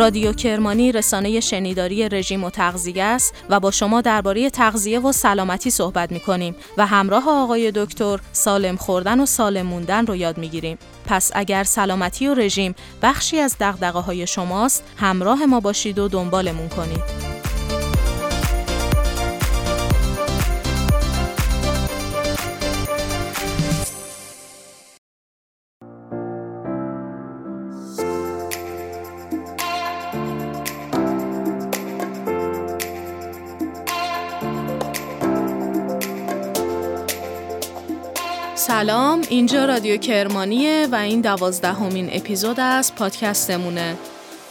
رادیو کرمانی رسانه شنیداری رژیم و تغذیه است و با شما درباره تغذیه و سلامتی صحبت می کنیم و همراه آقای دکتر سالم خوردن و سالم موندن رو یاد می گیریم. پس اگر سلامتی و رژیم بخشی از دغدغه های شماست همراه ما باشید و دنبالمون کنید. سلام اینجا رادیو کرمانیه و این دوازدهمین اپیزود از پادکستمونه.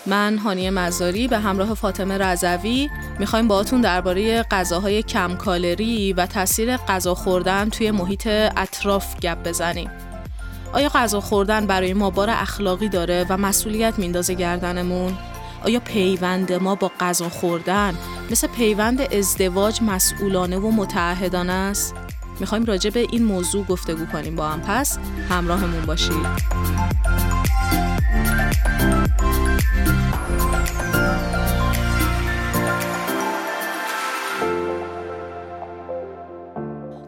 من هانی مزاری به همراه فاطمه رضوی می‌خوایم باهاتون درباره غذاهای کم کالری و تاثیر غذا خوردن توی محیط اطراف گپ بزنیم. آیا غذا خوردن برای ما بار اخلاقی داره و مسئولیت میندازه گردنمون؟ آیا پیوند ما با غذا خوردن مثل پیوند ازدواج مسئولانه و متعهدانه است؟ می‌خوایم راجع به این موضوع گفتگو کنیم با هم پس همراهمون باشید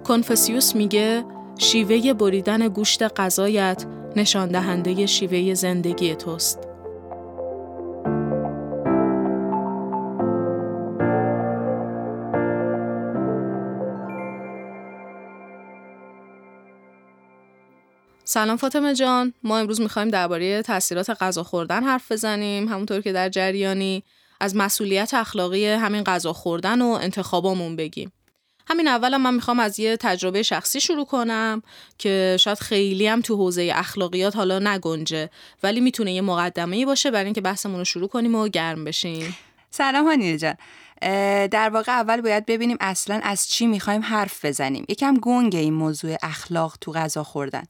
کنفسیوس میگه شیوه بریدن گوشت غذایت نشان دهنده شیوه زندگی توست. سلام فاطمه جان. ما امروز می‌خوایم درباره تاثیرات غذا خوردن حرف بزنیم. همونطور که در جریانی از مسئولیت اخلاقی همین غذا خوردن و انتخابامون بگیم. همین اولم من می‌خوام از یه تجربه شخصی شروع کنم که شاید خیلی هم تو حوزه اخلاقیات حالا نگنجه ولی می‌تونه یه مقدمه باشه برای اینکه بحثمون رو شروع کنیم و گرم بشیم. سلام هانیه جان. در واقع اول باید ببینیم اصلا از چی می‌خوایم حرف بزنیم. یکم گنگه این موضوع اخلاق تو غذا خوردن.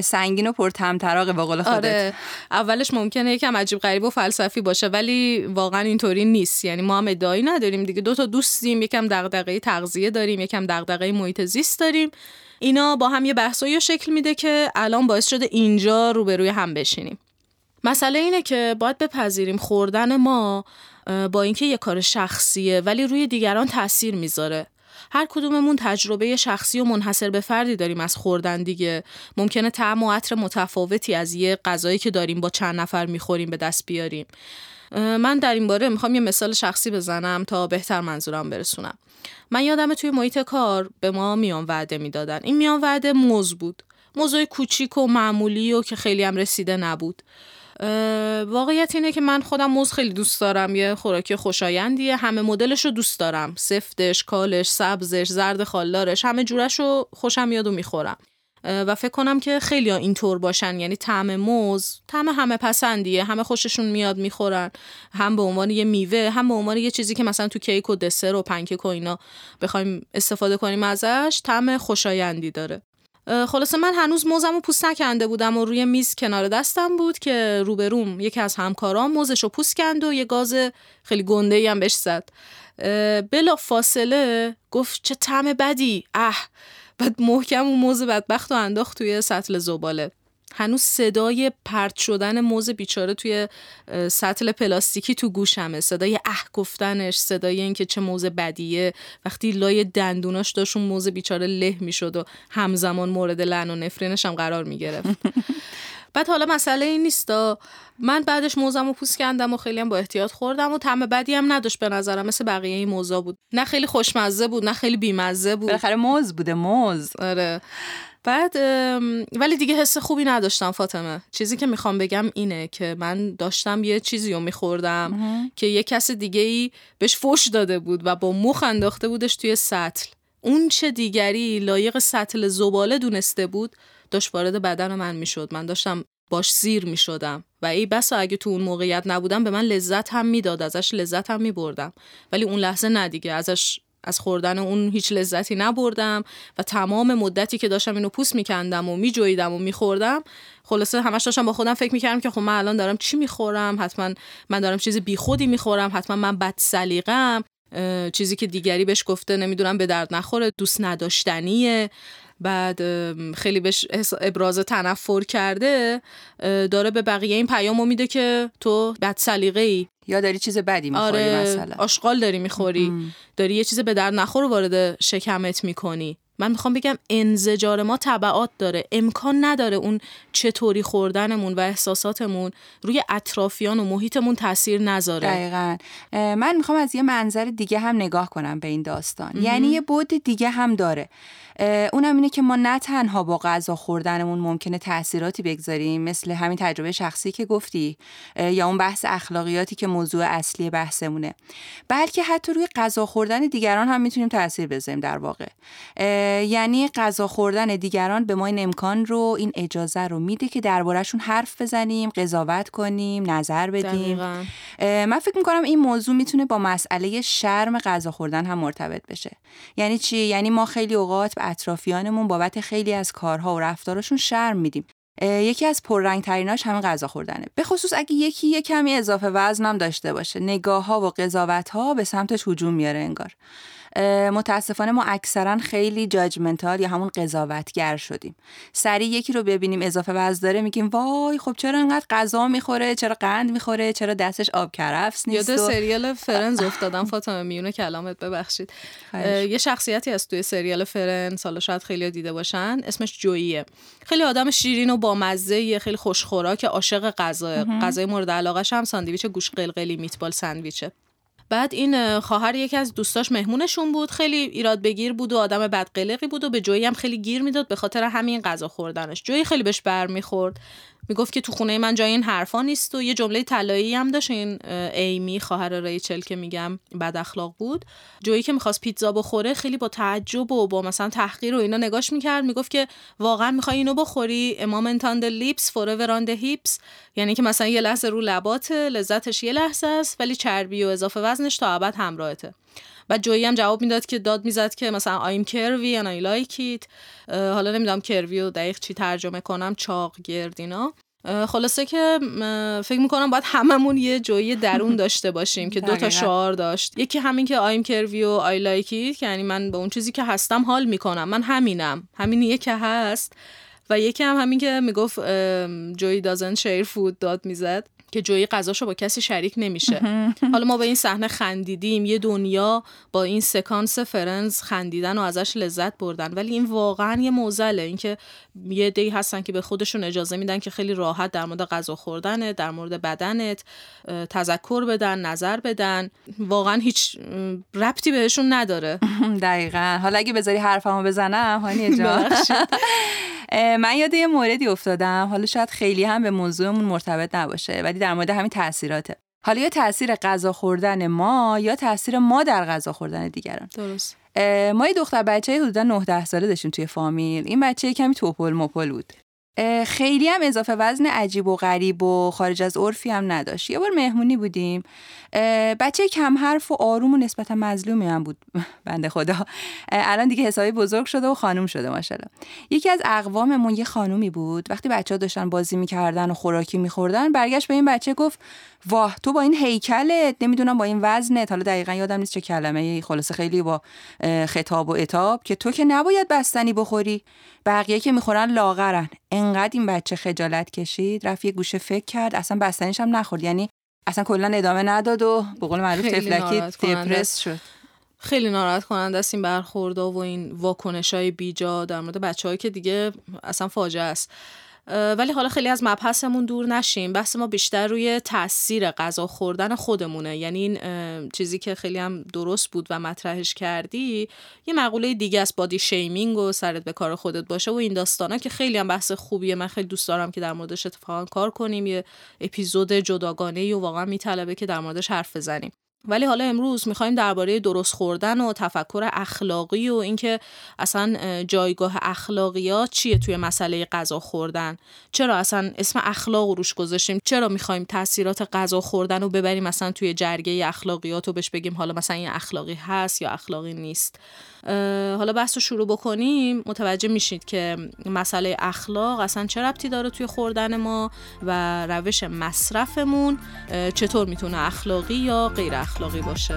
سنگین و پر تمطراقه با قول خودت. آره. اولش ممکنه یکم عجیب غریب و فلسفی باشه ولی واقعا اینطوری نیست. یعنی ما هم ادعایی نداریم دیگه. دو تا دوستیم یکم دغدغه تغذیه داریم یکم دغدغه محیط زیست داریم. اینا با هم یه بحثایی شکل میده که الان باعث شده اینجا روبروی هم بشینیم. مسئله اینه که باید بپذیریم خوردن ما با اینکه یه کار شخصیه ولی روی دیگران تاثیر می‌ذاره. هر کدوممون تجربه شخصی و منحصر به فردی داریم از خوردن دیگه. ممکنه طعم و عطر متفاوتی از یه غذایی که داریم با چند نفر می‌خوریم به دست بیاریم. من در این باره می‌خوام یه مثال شخصی بزنم تا بهتر منظورم برسونم. من یادم توی محیط کار به ما میان وعده می‌دادن. این میان وعده موز بود. موضوع کوچیک و معمولی و که خیلی هم رسیده نبود. واقعیت اینه که من خودم موز خیلی دوست دارم یه خوراکی خوشایندیه همه مدلش رو دوست دارم. سفتش کالش سبزش زرد خالدارش همه جورش رو خوشم میاد و می‌خورم. و فکر کنم که خیلی اینطور باشن یعنی طعم موز طعم همه پسندیه همه خوششون میاد می‌خورن. هم به عنوان یه میوه هم به عنوان یه چیزی که مثلا تو کیک و دسر و پنکیک و اینا بخوایم استفاده کنیم ازش طعم خوشایندی داره. خلاصه من هنوز موزم و پوست نکنده بودم و روی میز کنار دستم بود که روبروم یکی از همکارام موزش رو پوست کند و یه گاز خیلی گنده هم بهش زد. بلا فاصله گفت چه طعم بدی. اه بعد محکم و موز بدبخت و انداخت توی سطل زباله. هنوز صدای پرت شدن موز بیچاره توی سطل پلاستیکی تو گوشمه. صدای اه گفتنش صدای اینکه چه موز بدیه. وقتی لای دندوناش داشت اون موز بیچاره له می‌شد و همزمان مورد لعن و نفرینش هم قرار می‌گرفت. بعد حالا مسئله این نیست من بعدش موزم و پوست کندم و خیلی هم با احتیاط خوردم و طعم بدی هم نداشت به نظرم. مثل بقیه این موزا بود. نه خیلی خوشمزه بود نه خیلی بیمزه بود. بالاخره موز بوده موز. آره. بعد ولی دیگه حس خوبی نداشتم فاطمه. چیزی که می‌خوام بگم اینه که من داشتم یه چیزی رو میخوردم که یه کس دیگه ای بهش فوش داده بود و با مخ انداخته بودش توی سطل. اون چه دیگری لایق سطل زباله دونسته بود داشت وارد بدن من می‌شد. من داشتم باش سیر می شدم و ای بسا اگه تو اون موقعیت نبودم به من لذت هم می‌داد ازش لذت هم می بردم ولی اون لحظه ندیگه ازش از خوردن اون هیچ لذتی نبردم و تمام مدتی که داشتم اینو پوست میکندم و میجویدم و میخوردم خلاصه همش داشتم با خودم فکر می‌کردم که خب من الان دارم چی می‌خورم؟ حتما من دارم چیز بیخودی می‌خورم حتما من بد سلیقم چیزی که دیگری بهش گفته نمی‌دونم به درد نخوره دوست نداشتنیه. بعد خیلی بهش ابراز تنفر کرده. داره به بقیه این پیامو میده که تو بد سلیقه ای یا داری چیز بدی می‌خوری آره مثلا؟ آشغال داری می‌خوری. داری یه چیز به در نخور وارد شکمت می‌کنی. من می‌خوام بگم انزجار ما طبعات داره. امکان نداره اون چطوری خوردنمون و احساساتمون روی اطرافیان و محیطمون تاثیر نذاره. دقیقا. من می‌خوام از یه منظر دیگه هم نگاه کنم به این داستان. یعنی یه بود دیگه هم داره. اونم اینه که ما نه تنها با غذا خوردنمون ممکنه تاثیراتی بگذاریم مثل همین تجربه شخصی که گفتی یا اون بحث اخلاقیاتی که موضوع اصلی بحثمونه. بلکه حتی روی غذا خوردن دیگران هم می‌تونیم تاثیر بذاریم در واقع. یعنی غذا خوردن دیگران به ما این امکان رو این اجازه رو میده که دربارهشون حرف بزنیم قضاوت کنیم نظر بدیم. من فکر می‌کنم این موضوع می‌تونه با مسئله شرم غذا خوردن هم مرتبط بشه. یعنی چی؟ یعنی ما خیلی اوقات به اطرافیانمون بابت خیلی از کارها و رفتارشون شرم میدیم. یکی از پررنگ تریناش همین غذا خوردنه. به خصوص اگه یکی یه کمی اضافه وزنم داشته باشه. نگاه ها و قضاوت ها به سمتش هجوم میاره انگار. متاسفانه ما اکثرا خیلی جاجمنتال یا همون قضاوتگر شدیم. سریع یکی رو ببینیم اضافه وزن داره میگیم وای خب چرا انقدر غذا می‌خوره چرا قند می‌خوره چرا دستش آب کرفس نیست یاد سریال فرنز افتادم فاطمه میونه کلامت ببخشید. یه شخصیتی از توی سریال فرنز حالا شاید خیلی دیده باشن اسمش جوییه. خیلی آدم شیرین و بامزه خیلی خوشخوراک عاشق غذا غذای مورد علاقش هم ساندویچ گوش قلقلی میتبال ساندویچه. بعد این خواهر یکی از دوستاش مهمونشون بود خیلی ایراد بگیر بود و آدم بدقلقی بود و به جویی هم خیلی گیر می‌داد به خاطر همین غذا خوردنش. جویی خیلی بهش برمیخورد. می‌گفت که تو خونه من جای این حرفا نیست و یه جمله طلایی هم داشت. این ایمی خواهر ریچل که میگم بد اخلاق بود جویی که می‌خواست پیتزا بخوره خیلی با تعجب و با مثلا تحقیر و اینا نگاش می‌کرد. می‌گفت که واقعا می‌خوای اینو بخوری؟ a moment on the lips forever on the hips یعنی که مثلا یه لحظه رو لبات لذتش یه لحظه است ولی چربی و اضافه وزنش تا ابد همراهته. و جویی هم جواب می‌داد که داد می‌زد که مثلا I'm curvy and I like حالا نمی‌دونم کروی و دقیق چی ترجمه کنم چاق گرد اینا خلاصه که فکر می‌کنم باید هممون یه جویی درون داشته باشیم که دو تا شعار داشت. یکی همین که I'm curvy and I like it یعنی من به اون چیزی که هستم حال می‌کنم. من همینم. همینیه که هست. و یکی هم همین که می‌گفت جوی دازن شیر فود داد می‌زد. که جویی غذاشو با کسی شریک نمیشه. حالا ما به این صحنه خندیدیم یه دنیا با این سکانس فرنز خندیدن و ازش لذت بردن. ولی این واقعا یه موزله. اینکه یه دی هستن که به خودشون اجازه میدن که خیلی راحت در مورد غذا خوردنت در مورد بدنت تذکر بدن نظر بدن. واقعا هیچ ربطی بهشون نداره. دقیقا. حالا اگه بذاری حرفمو بزنم هانی من یاد یه موردی افتادم. حالا شاید خیلی هم به موضوعمون مرتبط نباشه ولی در مورد همین تاثیراته. حالا یا تاثیر غذا خوردن ما یا تاثیر ما در غذا خوردن دیگران. درست. ما یه دختر بچه حدودا 9 ساله داشتیم توی فامیل. این بچه کمی توپل مپل بود. خیلی هم اضافه وزن عجیب و غریب و خارج از عرفی هم نداشت. یه بار مهمونی بودیم. بچه کم حرف و آروم و نسبتا مظلومی هم بود. بنده خدا. الان دیگه حسابی بزرگ شده و خانوم شده ماشاءالله. یکی از اقواممون یه خانومی بود. وقتی بچه ها داشتن بازی می‌کردن و خوراکی میخوردن برگشت به این بچه گفت واه تو با این هیکلت نمی‌دونم با این وزنت حالا دقیقا یادم نیست چه کلمه خلاصه خیلی با خطاب و اتاب که تو که نباید بستنی بخوری. بقیه که می‌خورن لاغرن. انقدر این بچه خجالت کشید رفت یه گوشه فکر کرد اصلا بستنیش هم نخورد. یعنی اصلا کلا ادامه نداد و به قول معروف تفلکی دپرس شد. خیلی ناراحت کننده است این برخوردها و این واکنش های بیجا در مورد بچه‌هایی که دیگه اصلا فاجعه است. ولی حالا خیلی از مبحثمون دور نشیم. بحث ما بیشتر روی تاثیر غذا خوردن خودمونه. یعنی این چیزی که خیلی هم درست بود و مطرحش کردی یه مقوله دیگه از بادی شیمینگ و سرت به کار خودت باشه و این داستانا که خیلی هم بحث خوبیه. من خیلی دوست دارم که در موردش اتفاقا کار کنیم. یه اپیزود جداگانه و واقعا میطلبه که در موردش حرف بزنیم. ولی حالا امروز می‌خوایم درباره درست خوردن و تفکر اخلاقی و اینکه اصلا جایگاه اخلاقیات چیه توی مسئله غذا خوردن. چرا اصلا اسم اخلاق روش گذاشتیم؟ چرا می‌خوایم تاثیرات غذا خوردن رو ببریم مثلا توی جرگه اخلاقیات رو بهش بگیم حالا مثلا این اخلاقی هست یا اخلاقی نیست؟ حالا بحث رو شروع بکنیم. متوجه میشید که مسئله اخلاق اصلا چه ربطی داره توی خوردن ما و روش مصرفمون؟ چطور می‌تونه اخلاقی یا غیر اخلاقی باشه.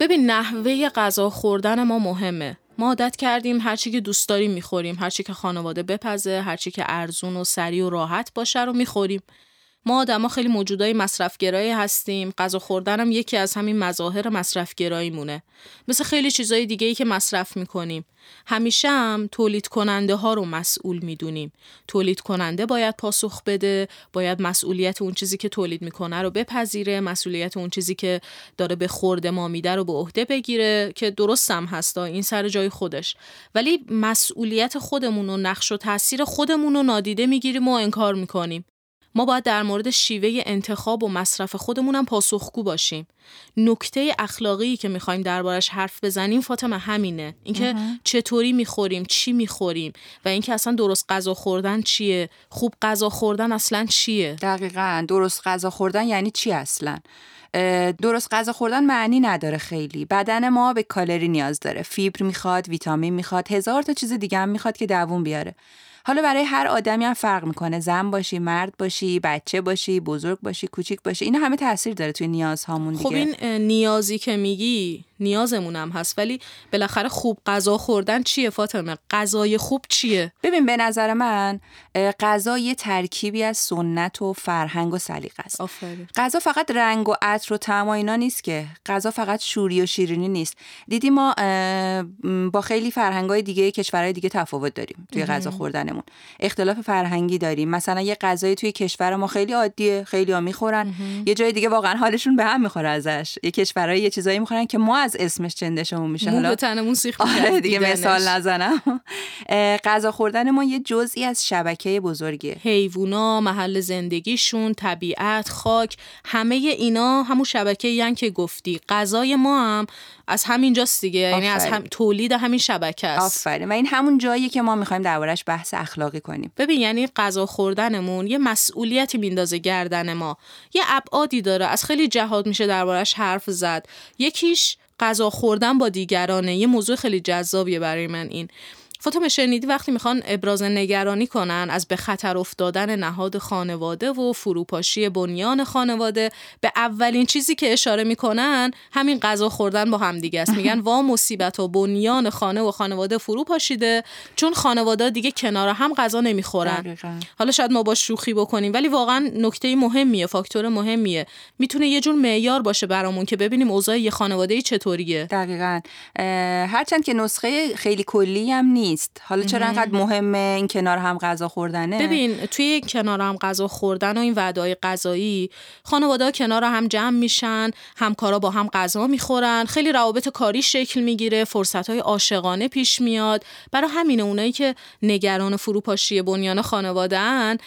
ببین نحوه غذا خوردن ما مهمه. ما عادت کردیم هرچی که دوست داریم می‌خوریم. هرچی که خانواده بپزه هرچی که ارزون و سریع و راحت باشه رو می‌خوریم. ما آدما خیلی موجودای مصرفگرایی هستیم. غذا خوردنم یکی از همین مظاهر مصرفگرایی مونه. مثل خیلی چیزای دیگه ای که مصرف می‌کنیم. همیشه هم تولید کننده ها رو مسئول می‌دونیم. تولید کننده باید پاسخ بده باید مسئولیت اون چیزی که تولید می‌کنه رو بپذیره مسئولیت اون چیزی که داره به خورد ما میده رو به عهده بگیره که درست هم هستا این سر جای خودش. ولی مسئولیت خودمون و نقش و تاثیر خودمون رو نادیده می‌گیریم و انکار می‌کنیم. ما باید در مورد شیوه انتخاب و مصرف خودمونم پاسخگو باشیم. نکته اخلاقی که می‌خوایم دربارش حرف بزنیم فاطمه همینه. اینکه چطوری می‌خوریم، چی می‌خوریم و اینکه اصلا درست غذا خوردن چیه؟ خوب غذا خوردن اصلا چیه؟ دقیقا درست غذا خوردن یعنی چی اصلا؟ درست غذا خوردن معنی نداره خیلی بدن ما به کالری نیاز داره فیبر می‌خواد ویتامین می‌خواد هزار تا چیز دیگه هم می‌خواد که دووم بیاره حالا برای هر آدمی هم فرق می‌کنه. زن باشی مرد باشی بچه باشی بزرگ باشی کوچیک باشی. اینا همه تاثیر داره توی نیازهامون خب دیگه. خب این نیازی که میگی نیازمون هم هست. ولی بالاخره خوب غذا خوردن چیه فاطمه؟ غذای خوب چیه؟ ببین به نظر من غذا یه ترکیبی از سنت و فرهنگ و سلیقه است. غذا فقط رنگ و عطر و طعم و اینا نیست که. غذا فقط شوری و شیرینی نیست. دیدی ما با خیلی فرهنگای دیگه کشورهای دیگه تفاوت داریم توی غذا اختلاف فرهنگی داریم. مثلا یه غذای توی کشور ما خیلی عادیه خیلی ها می‌خورن. یه جای دیگه واقعا حالشون به هم می‌خوره ازش. یه کشورهای یه چیزایی می‌خورن که ما از اسمش چندشمون میشه. حالا تنمون سیخ آره دیگه مثال نزنم. غذا خوردن ما یه جزئی از شبکه بزرگیه. حیوونا محل زندگیشون طبیعت خاک همه اینا همون شبکه یعنی که گفتی. غذای ما هم از همینجاست دیگه. یعنی از هم... تولید همین شبکه است. آفرین. و این همون جاییه که ما می‌خوایم دربارش بحث اخلاقی کنیم. ببین یعنی غذا خوردنمون یه مسئولیتی میندازه گردن ما. یه ابعادی داره. از خیلی جهات میشه دربارش حرف زد. یکیش غذا خوردن با دیگرانه. یه موضوع خیلی جذابیه برای من این. فاطمه شنیدی وقتی می‌خوان ابراز نگرانی کنن از به خطر افتادن نهاد خانواده و فروپاشی بنیان خانواده به اولین چیزی که اشاره می‌کنن همین غذا خوردن با هم دیگه است. میگن وا مصیبت و بنیان خانه و خانواده فرو پاشیده چون خانواده دیگه کنار هم غذا نمی‌خورن. حالا شاید ما با شوخی بکنیم ولی واقعا نکته مهمیه فاکتور مهمیه. می‌تونه یه جور معیار باشه برامون که ببینیم اوضاع یه خانواده چطوریه. دقیقا. هرچند که نسخه خیلی کلی هم نیست. نیست. حالا چرا انقدر مهمه این کنار هم غذا خوردنه؟ ببین توی کنار هم غذا خوردن و این وعدای غذایی خانواده کنار هم جمع میشن همکارا با هم غذا می‌خورن خیلی روابط کاری شکل می‌گیره فرصت های عاشقانه پیش میاد. برای همین اونایی که نگران فروپاشی بنیان خانواده ان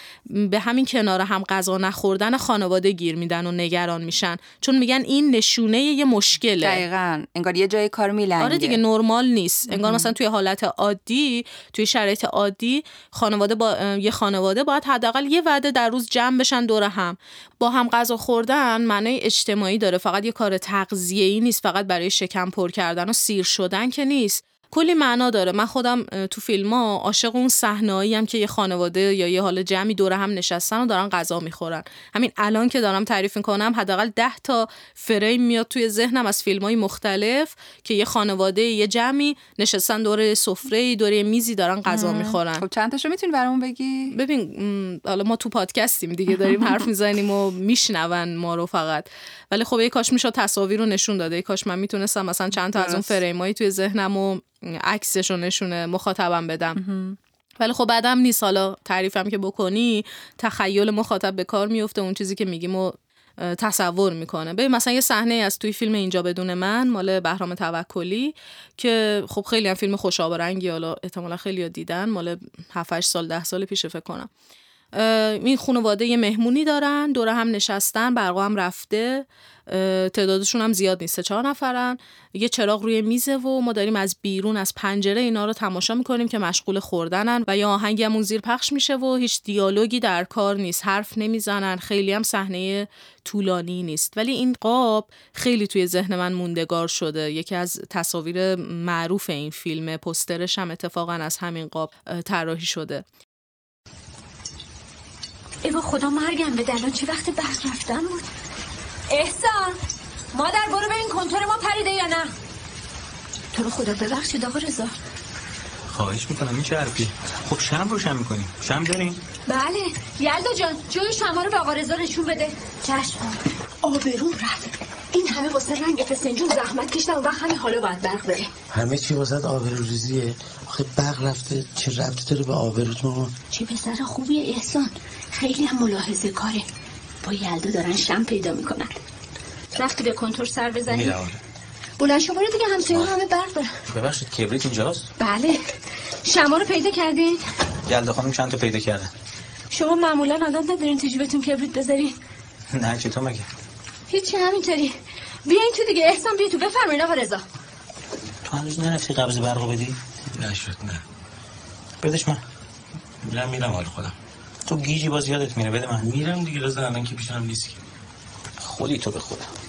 به همین کنار هم غذا نخوردن خانواده گیر میدن و نگران میشن. چون میگن این نشونه یه مشکله. دقیقا. انگار یه جای کار میلنگه. آره دیگه نرمال نیست. انگار مثلا توی حالت عادی عادی توی شرایط عادی خانواده با یه خانواده باید حداقل یه وعده در روز جمع بشن دور هم. با هم غذا خوردن معنای اجتماعی داره فقط یه کار تغذیه‌ای نیست فقط برای شکم پر کردن و سیر شدن که نیست. کلی معنا داره. من خودم تو فیلم ها عاشق اون صحنه‌ای هم که یه خانواده یا یه حال جمعی دور هم نشستن و دارن غذا می‌خورن. همین الان که دارم تعریف می‌کنم حداقل 10 تا فریم میاد توی ذهنم از فیلم های مختلف که یه خانواده یه جمعی نشستن دور سفره دور میزی دارن غذا می‌خورن. خب چند تاشو می‌تونی برامون بگی؟ ببین حالا ما تو پادکستیم دیگه داریم حرف می‌زنیم و میشنون ما رو فقط. ولی خب یه کاش می‌شد تصاویر رو نشون داده. یه کاش من می‌تونستم مثلا چند تا از اون فریمایی توی ذهنم و عکسش رو نشونه مخاطبم بدم. ولی خب بعدم نیست. حالا تعریفم که بکنی تخیل مخاطب به کار میفته اون چیزی که میگیم و تصور می‌کنه. ببین مثلا یه صحنه از توی فیلم اینجا بدون من مال بهرام توکلی که خب خیلی هم فیلم خوش رنگی حالا احتمالا خیلی دیدن. مال 7 سال 10 سال پیش فکر کنم. این خانواده یه مهمونی دارن دور هم نشستن برقا هم رفته. تعدادشون هم زیاد نیست. چهار نفرن. یه چراغ روی میزه و ما داریم از بیرون از پنجره اینا رو تماشا می‌کنیم که مشغول خوردنن و یا آهنگی همون زیر پخش میشه و هیچ دیالوگی در کار نیست. حرف نمی‌زنن. خیلی هم صحنه طولانی نیست. ولی این قاب خیلی توی ذهن من موندگار شده. یکی از تصاویر معروف این فیلم پسترش هم اتفاقا از همین قاب طراحی شده. ایوا خدا مرگم به دلان چه وقت بحث رفتن بود؟ احسان مادر برو ببین کنتور ما پریده یا نه؟ تو رو خدا ببخشید آقا رضا. خواهش می‌کنم این چه حرفی خب شم روشن می‌کنیم. شم داریم بله یلدا جان جای شما رو به آقا رضا نشون بده. چشم. آبروم رفت. این همه واسه رنگ فسنجون زحمت کشتم و همین حالا باید برق بره. همه چی واسه آبروریزیه؟ آخه برق رفته چه ربطی داره به آبروت ماما چه پسر خوبی احسان. خیلی هم ملاحظه کاره. با یلدا دارن شم پیدا می‌کنن. رفتی به کنتور سر بزنی؟ میره آره. بلند شما رو دیگه همسایه همه برق ببخشید کبریت اینجاست؟ بله. شما رو پیدا کردین؟ یلدا خانم چند تا پیدا کردن شما معمولا عادت ندارین تو جیبتون کبریت بذارین. نه چطور مگه؟ هیچی همینطوری. بیاین تو دیگه. احسان بیا تو. بفرمایید آقا رضا. تو هنوز نرفتی قبض برقو بدی؟ نشد نه. بدش من. میرم میرم حال خودم. تو گیجی باز یادت میره بده من. میرم دیگه رضا الان که پیشم نیست که خودی تو به خودم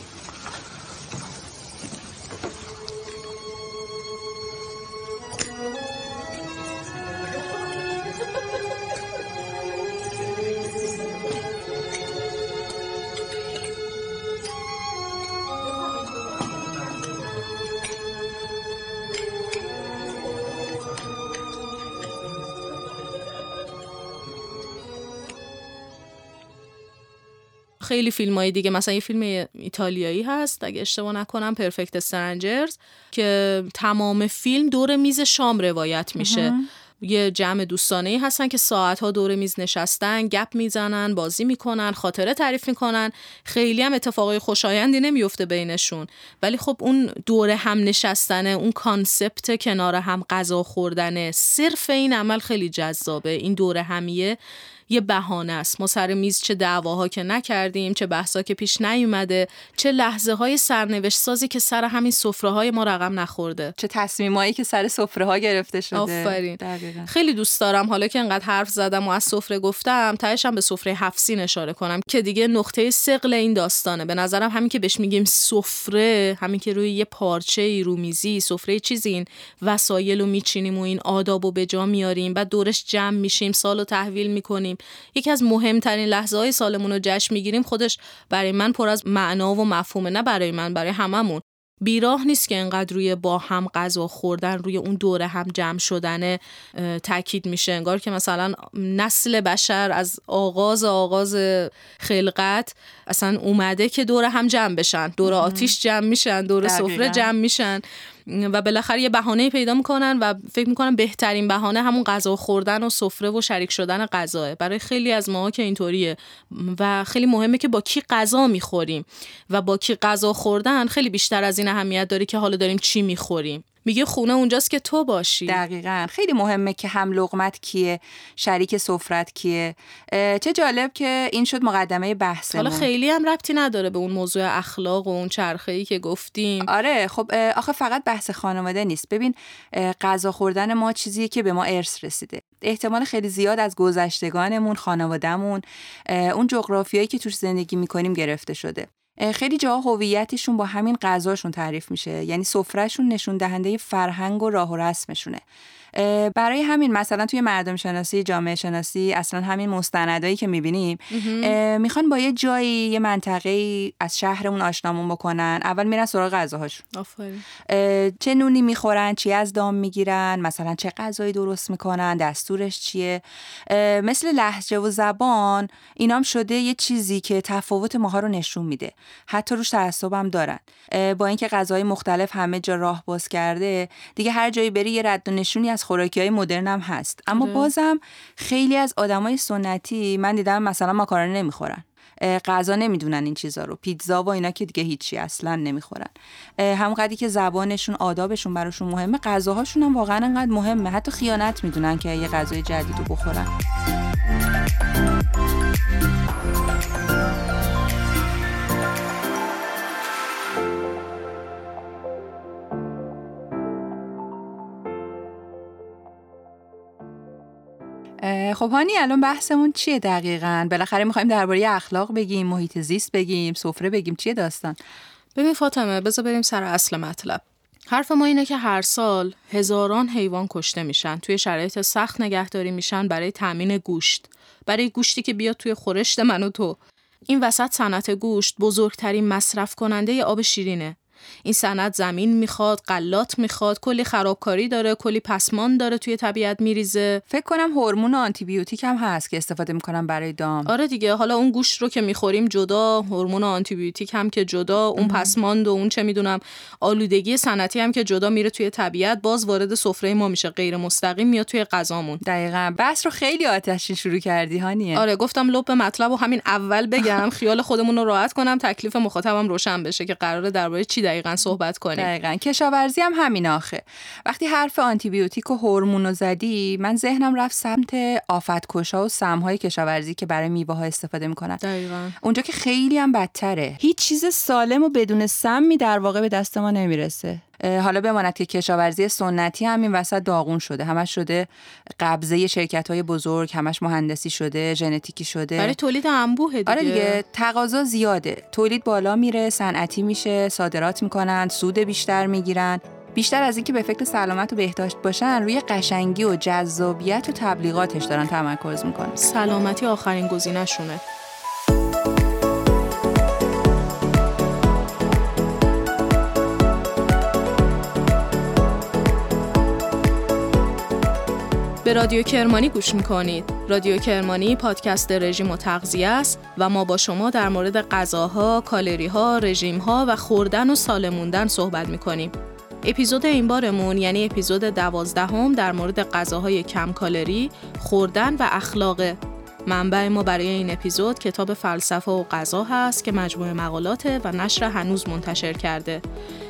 خیلی فیلم های دیگه مثلا یه فیلم ایتالیایی هست اگه اشتباه نکنم Perfect Strangers که تمام فیلم دور میز شام روایت میشه. یه جمع دوستانه ای هستن که ساعت ها دور میز نشستن گپ می‌زنن بازی می‌کنن خاطره تعریف می‌کنن. خیلی هم اتفاقای خوشایندی نمیفته بینشون. ولی خب اون دور هم نشستنه اون concept کنار هم غذا خوردنه صرف این عمل خیلی جذابه. این دور همیه یه بهانه است. ما سر میز چه دعواها که نکردیم چه بحثا که پیش نیومده چه لحظه های سرنوشت سازی که سر همین سفره های ما رقم نخورده. چه تصمیمایی که سر سفره ها گرفته شده. آفرین. دقیقاً. خیلی دوست دارم حالا که انقدر حرف زدم و از سفره گفتم تهش هم به سفره هفسین اشاره کنم که دیگه نقطه سقل این داستانه. به نظرم همین که بهش میگیم سفره همین که روی یه پارچه ای رو میزی سفره چیزی این وسایل رو میچینیم و این آداب و به جا میاریم بعد دورش جمع میشیم سال رو تحویل می‌کنیم. یکی از مهمترین لحظه های سالمون رو جشن می‌گیریم خودش برای من پر از معنا و مفهومه نه برای من برای هممون. بیراه نیست که انقدر روی با هم غذا خوردن روی اون دوره هم جمع شدن تاکید میشه. انگار که مثلا نسل بشر از آغاز آغاز خلقت اصلا اومده که دور هم جمع بشن. دور آتیش جمع میشن دور. سفره جمع میشن. و بالاخره یه بهانه پیدا می‌کنن و فکر می‌کنم بهترین بهانه همون غذا خوردن و سفره و شریک شدن غذاه. برای خیلی از ماها که اینطوریه. و خیلی مهمه که با کی غذا می‌خوریم. و با کی غذا خوردن خیلی بیشتر از این اهمیت داره که حالا داریم چی می‌خوریم. میگه خونه اونجاست که تو باشی. دقیقا. خیلی مهمه که هم لقمت کیه شریک سفرت کیه. چه جالب که این شد مقدمه بحثمون حالا خیلی هم ربطی نداره به اون موضوع اخلاق و اون چرخه ای که گفتیم. آره خب آخه فقط بحث خانواده نیست. ببین غذا خوردن ما چیزیه که به ما ارث رسیده. احتمال خیلی زیاد از گذشتگانمون خانوادهمون اون جغرافیایی که توش زندگی می‌کنیم گرفته شده. خیلی جاها هویتشون با همین غذاشون تعریف میشه. یعنی سفرهشون نشون دهنده فرهنگ و راه و رسمشونه. برای همین مثلا توی مردم شناسی جامعه شناسی اصلا همین مستندایی که می‌بینیم می‌خوان با یه جایی یه منطقه از شهرمون آشنامون بکنن. اول میرن سراغ اه، چه نونی می‌خورن چی از دام می‌گیرن مثلا چه غذایی درست می‌کنن دستورش چیه؟ مثل لحجه و زبان اینام شده یه چیزی که تفاوت ماها رو نشون میده. حتی روش تعصبم دارن. با اینکه غذای مختلف همه جا راه باز کرده دیگه هر جایی بری یه رد و نشونی از خوراکی های مدرن هم هست. اما. بازم خیلی از آدمای سنتی من دیدم مثلا ماکارونی نمی‌خورن. غذا نمی‌دونن این چیزا رو. پیتزا و اینا که دیگه هیچی اصلا نمی‌خورن. هم قدری که زبانشون آدابشون براشون مهمه غذاهاشون هم واقعا انقدر مهمه. حتی خیانت می‌دونن که یه غذای جدید رو بخورن. خب هانی الان بحثمون چیه دقیقا؟ بالاخره می‌خوایم درباره اخلاق بگیم محیط زیست بگیم سفره بگیم چیه داستان؟ ببین فاطمه بذار بریم سر اصل مطلب. حرف ما اینه که هر سال هزاران حیوان کشته میشن توی شرایط سخت نگهداری میشن برای تامین گوشت برای گوشتی که بیاد توی خورشت من و تو. این وسط صنعت گوشت بزرگترین مصرف کننده آب شیرینه. این صنعت زمین می‌خواد قلات می‌خواد کلی خرابکاری داره کلی پسمان داره توی طبیعت میریزه. فکر کنم هورمون آنتی بیوتیک هم هست که استفاده می‌کنم برای دام. آره دیگه حالا اون گوشت رو که می‌خوریم جدا هورمون آنتی بیوتیک هم که جدا اون پسماند و اون چه می‌دونم آلودگی صنعتی هم که جدا میره توی طبیعت باز وارد سفره ما میشه غیر مستقیم میاد توی غذامون. دقیقا. بس رو خیلی آتشین شروع کردی هانیه. آره گفتم لب مطلب و همین اول بگم. خیال خودمون رو راحت کنم تکلیف مخاطبم روشن بشه که قراره درباره چی دقیقا صحبت کنیم. دقیقا. کشاورزی هم همین آخه. وقتی حرف آنتی بیوتیک و هورمون زدی من ذهنم رفت سمت آفتکشا و سمهای کشاورزی که برای میوه ها استفاده می‌کنن. دقیقا. اونجا که خیلی هم بدتره. هیچ چیز سالم و بدون سمی در واقع به دست ما نمی‌رسه. حالا بماند که کشاورزی سنتی هم این وسط داغون شده. همش شده قبضه شرکت های بزرگ همش مهندسی شده ژنتیکی شده. برای تولید انبوه دیگه. آره دیگه تقاضا زیاده. تولید بالا میره صنعتی میشه صادرات می‌کنن سود بیشتر می‌گیرن. بیشتر از اینکه به فکر سلامت و بهداشت باشن روی قشنگی و جذابیت و تبلیغاتش دارن تمرکز می‌کنن. سلامتی آخرین گزینه‌شونه. به رادیو کرمانی گوش می‌کنید. رادیو کرمانی پادکست رژیم و تغذیه است و ما با شما در مورد غذاها، کالریها، رژیمها و خوردن و سالموندن صحبت می‌کنیم. اپیزود این بارمون یعنی اپیزود دوازدهم در مورد غذاهای کم کالری، خوردن و اخلاق منبع ما برای این اپیزود کتاب فلسفه و غذا هست که مجموعه مقالاته و نشر هنوز منتشر کرده.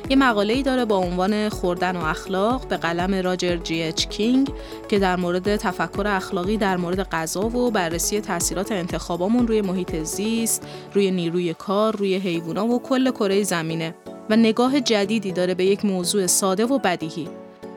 یه مقاله ای داره با عنوان خوردن و اخلاق به قلم راجر جی اچ کینگ که در مورد تفکر اخلاقی در مورد غذا و بررسی تاثیرات انتخابامون روی محیط زیست، روی نیروی کار، روی حیوونا و کل کره زمینه و نگاه جدیدی داره به یک موضوع ساده و بدیهی.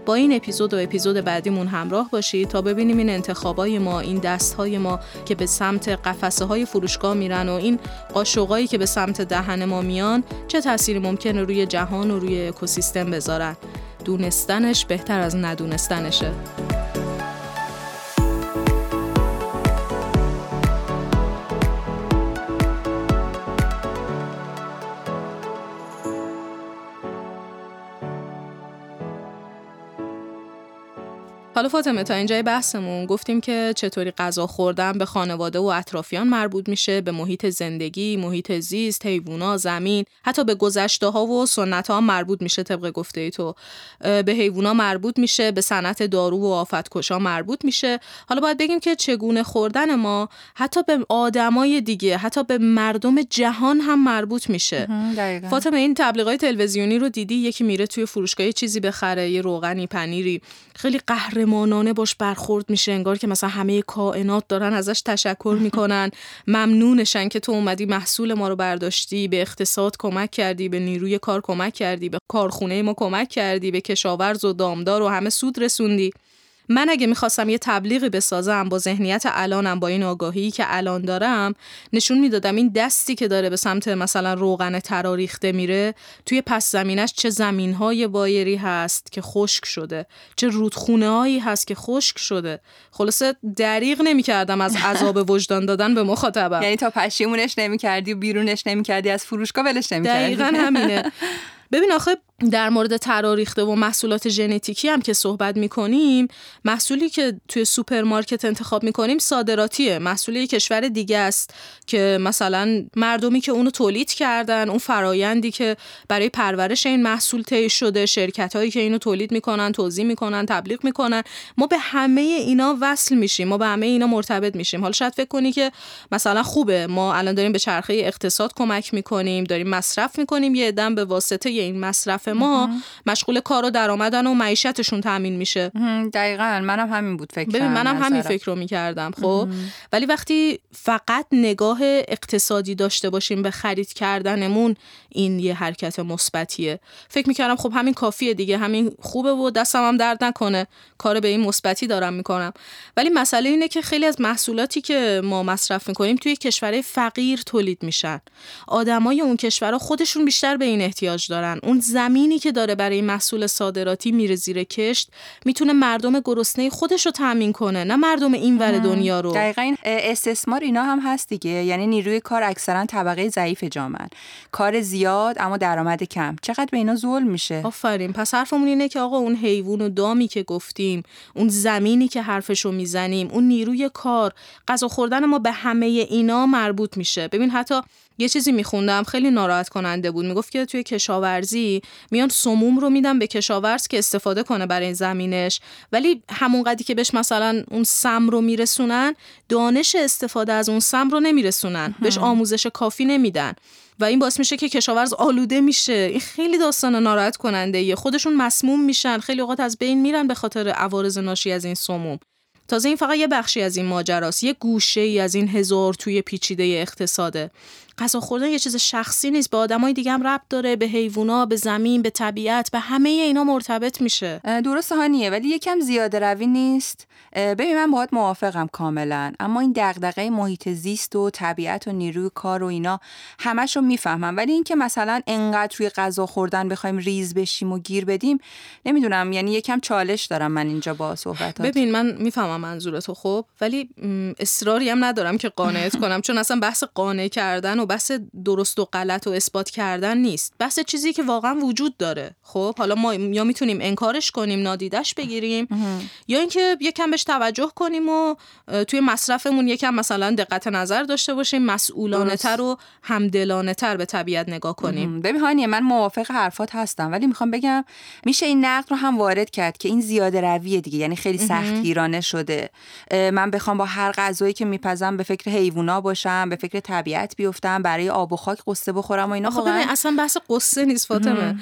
با این اپیزود و اپیزود بعدیمون همراه باشید تا ببینیم این انتخابای ما این دستهای ما که به سمت قفسه های فروشگاه میرن و این قاشقایی که به سمت دهن ما میان چه تأثیری ممکنه روی جهان و روی اکوسیستم بذارن. دونستنش بهتر از ندونستنشه. حالا فاطمه تا اینجای بحثمون گفتیم که چطوری غذا خوردن به خانواده و اطرافیان مربوط میشه به محیط زندگی، محیط زیست، حیوونا، زمین، حتی به گذشته ها و سنت ها مربوط میشه طبق گفته ای تو. به حیوونا مربوط میشه، به صنعت دارو و آفتکشا مربوط میشه. حالا باید بگیم که چگونه خوردن ما حتی به آدمای دیگه، حتی به مردم جهان هم مربوط میشه. فاطمه این تبلیغات تلویزیونی رو دیدی یکی میره توی فروشگاه چیزی بخره، یه روغنی، پنیری، خیلی قهر قهرمانانه باش برخورد میشه انگار که مثلا همه کائنات دارن ازش تشکر می‌کنن. ممنونشن که تو اومدی محصول ما رو برداشتی به اقتصاد کمک کردی به نیروی کار کمک کردی به کارخونه ما کمک کردی به کشاورز و دامدار و همه سود رسوندی. من اگه می‌خواستم یه تبلیغی بسازم با ذهنیت الانم با این آگاهی که الان دارم نشون می‌دادم این دستی که داره به سمت مثلا روغن تراریخته میره توی پس زمینش چه زمینهای بایری هست که خشک شده چه رودخونه هایی هست که خشک شده. خلاصه دریغ نمی‌کردم از عذاب وجدان دادن به مخاطبم. یعنی تا پشیمونش نمی‌کردی و بیرونش نمی‌کردی از فروشگاه ولش نمی‌کردی. دقیقا همینه. ببین آخه در مورد تراریخته و محصولات ژنتیکی هم که صحبت می‌کنیم محصولی که توی سوپرمارکت انتخاب می‌کنیم صادراتیه. محصول کشور دیگه است که مثلا مردمی که اونو تولید کردن اون فرایندی که برای پرورش این محصول طی شده شرکت هایی که اینو تولید می‌کنن توضیح می‌کنن تبلیغ می‌کنن ما به همه اینا وصل میشیم. ما به همه اینا مرتبط میشیم. حالا شاید فکر کنی که مثلا خوبه. ما الان داریم به چرخه اقتصاد کمک می‌کنیم داریم مصرف می‌کنیم یه دم به واسطه این مصرف ما مشغول کار و درآمدن و معیشتشون تامین میشه. دقیقا منم همین بود فکر ببین منم همین فکر رو می‌کردم خب؟ ولی وقتی فقط نگاه اقتصادی داشته باشیم به خرید کردنمون این یه حرکت مثبتیه. فکر می‌کردم خب همین کافیه دیگه همین خوبه و دستم هم درد نکنه. کار به این مثبتی دارم می‌کنم. ولی مسئله اینه که خیلی از محصولاتی که ما مصرف می‌کنیم توی کشورهای فقیر تولید میشن. آدمای اون کشورها خودشون بیشتر به این احتیاج دارن. اون زمین زمینی که داره برای محصول صادراتی میره زیر کشت می‌تونه مردم گرسنه خودش رو تامین کنه نه مردم این ور دنیا رو. دقیقا این استثمار اینا هم هست دیگه. یعنی نیروی کار اکثرا طبقه ضعیف جامعه کار زیاد اما درآمد کم. چقدر به اینا ظلم میشه؟ آفرین. پس حرفمون اینه که آقا اون حیوان و دامی که گفتیم اون زمینی که حرفشو می‌زنیم اون نیروی کار غذا خوردن ما به همه اینا مربوط میشه. ببین حتی یه چیزی میخوندم خیلی ناراحت کننده بود. می‌گفت که توی کشاورزی میان سموم رو میدن به کشاورز که استفاده کنه برای زمینش. ولی همون قدی که بهش مثلا اون سم رو میرسونن دانش استفاده از اون سم رو نمیرسونن. بهش آموزش کافی نمیدن. و این باعث میشه که کشاورز آلوده میشه. این خیلی داستان ناراحت کننده ایه. خودشون مسموم میشن. خیلی اوقات از بین میرن به خاطر عوارض ناشی از این سموم. تازه این فقط یه بخشی از این ماجراست. یه گوشه ای از این هزار توی پیچیده اقتصاده. غذا خوردن یه چیز شخصی نیست. به آدمای دیگه هم ربط داره به حیوونا به زمین به طبیعت به همه اینا مرتبط میشه. درست هانیه ولی یکم زیاده روی نیست. ببین من باهات موافقم کاملا. اما این دغدغه محیط زیست و طبیعت و نیروی کار و اینا همش رو می‌فهمم. ولی اینکه مثلا انقدر روی غذا خوردن بخوایم ریز بشیم و گیر بدیم نمی‌دونم. یعنی یکم چالش دارم من اینجا با صحبتات. ببین من می‌فهمم منظورتو خب. ولی اصراری هم ندارم که قانعت کنم. چون اصلا بحث قانع کردن و بحث درست و غلط و اثبات کردن نیست. بحث چیزی که واقعا وجود داره. خب حالا ما یا می‌تونیم انکارش کنیم نادیدش بگیریم یا اینکه یکم بهش توجه کنیم و توی مصرفمون یکم مثلا دقت نظر داشته باشیم مسئولانه تر و همدلانه تر به طبیعت نگاه کنیم. ببین هانیه من موافق حرفات هستم ولی می‌خوام بگم میشه این نقد رو هم وارد کرد که این زیاده رویه دیگه یعنی خیلی سختگیرانه شده. من بخوام با هر غذایی که میپزم به فکر حیوونا باشم به فکر طبیعت بیفتم. برای آب و خاک قصه بخورم و اینا خب اصلا بحث قصه نیست فاطمه.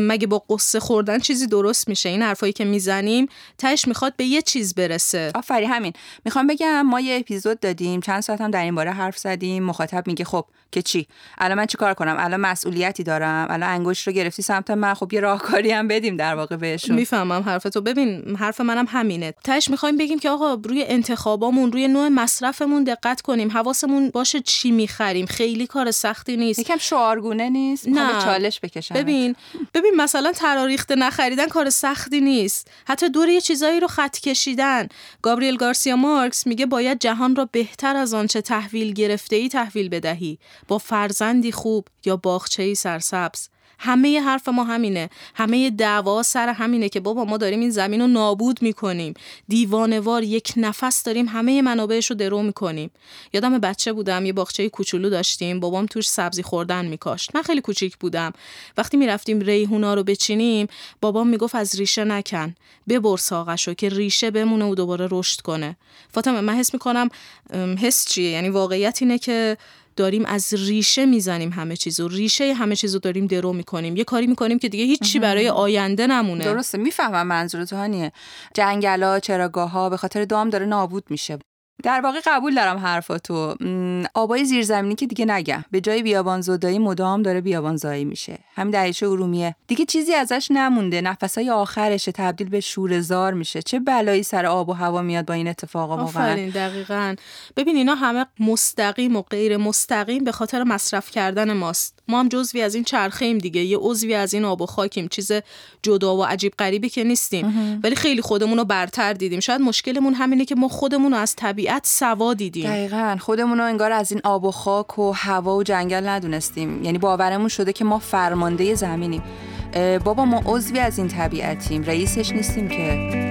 مگه با قصه خوردن چیزی درست میشه؟ این حرفایی که می‌زنیم تهش می‌خواد به یه چیز برسه. آفری همین. می‌خوام بگم ما یه اپیزود دادیم چند ساعت هم در این باره حرف زدیم. مخاطب میگه خب که چی؟ الان من چیکار کنم؟ الان مسئولیتی دارم. الان انگشت رو گرفتی سمت من. خب یه راهکاری هم بدیم در واقع بهشون. می‌فهمم حرفتو. ببین حرف منم همینه. تهش می‌خوایم بگیم که آقا روی انتخابامون روی نوع مصرفمون دقت کنیم. حواسمون باشه چی می‌خریم. خیلی کار سختی نیست. یکم شعارگونه نیست؟ نه. چالش بکشم. ببین ببین مثلا تراریخته نخریدن کار سختی نیست. حتی دور یه چیزایی رو خط کشیدن. گابریل گارسیا مارکس میگه باید جهان را بهتر از آنچه تحویل گرفته ای تحویل بدهی. با فرزندی خوب یا باغچه‌ای سرسبز. همه حرف ما همینه. همه دعوا سر همینه که بابا ما داریم این زمین رو نابود می‌کنیم. دیوانوار یک نفس داریم همه منابعش رو درو می‌کنیم. یادم بچه بودم یه باغچه کوچولو داشتیم. بابام توش سبزی خوردن میکاشت. من خیلی کوچیک بودم. وقتی می‌رفتیم ریحونا رو بچینیم بابام می‌گفت از ریشه نکن. ببر ساقشو که ریشه بمونه و دوباره رشد کنه. فاطمه من حس می‌کنم حس چیه؟ یعنی واقعیت اینه که داریم از ریشه می‌زنیم همه چیزو. ریشه همه چیزو داریم درو می‌کنیم. یه کاری می‌کنیم که دیگه هیچی برای آینده نمونه. درسته می‌فهمم منظورت هانیه. جنگلا چراگاه ها به خاطر دام داره نابود میشه. در واقع قبول دارم حرفاتو. آبای زیرزمینی که دیگه نگم. به جای بیابان زدایی مدام داره بیابان زایی میشه. همین دریچه ارومیه. دیگه چیزی ازش نمونده. نفسای آخرشه. تبدیل به شورزار میشه. چه بلایی سر آب و هوا میاد با این اتفاقا واقعا. دقیقا. ببین اینا همه مستقیم و غیر مستقیم به خاطر مصرف کردن ماست. ما هم جزوی از این چرخه ایم دیگه. یه عضوی از این آب و خاکیم. چیز جدا و عجیب غریبی که نیستیم. ولی خیلی خودمون رو برتر دیدیم. شاید مشکلمون همینه که ما خودمون رو از طبیعت سوا دیدیم. دقیقا. خودمون انگار از این آب و خاک و هوا و جنگل ندونستیم. یعنی باورمون شده که ما فرمانده زمینیم. بابا ما عضوی از این طبیعتیم. رئیسش نیستیم که.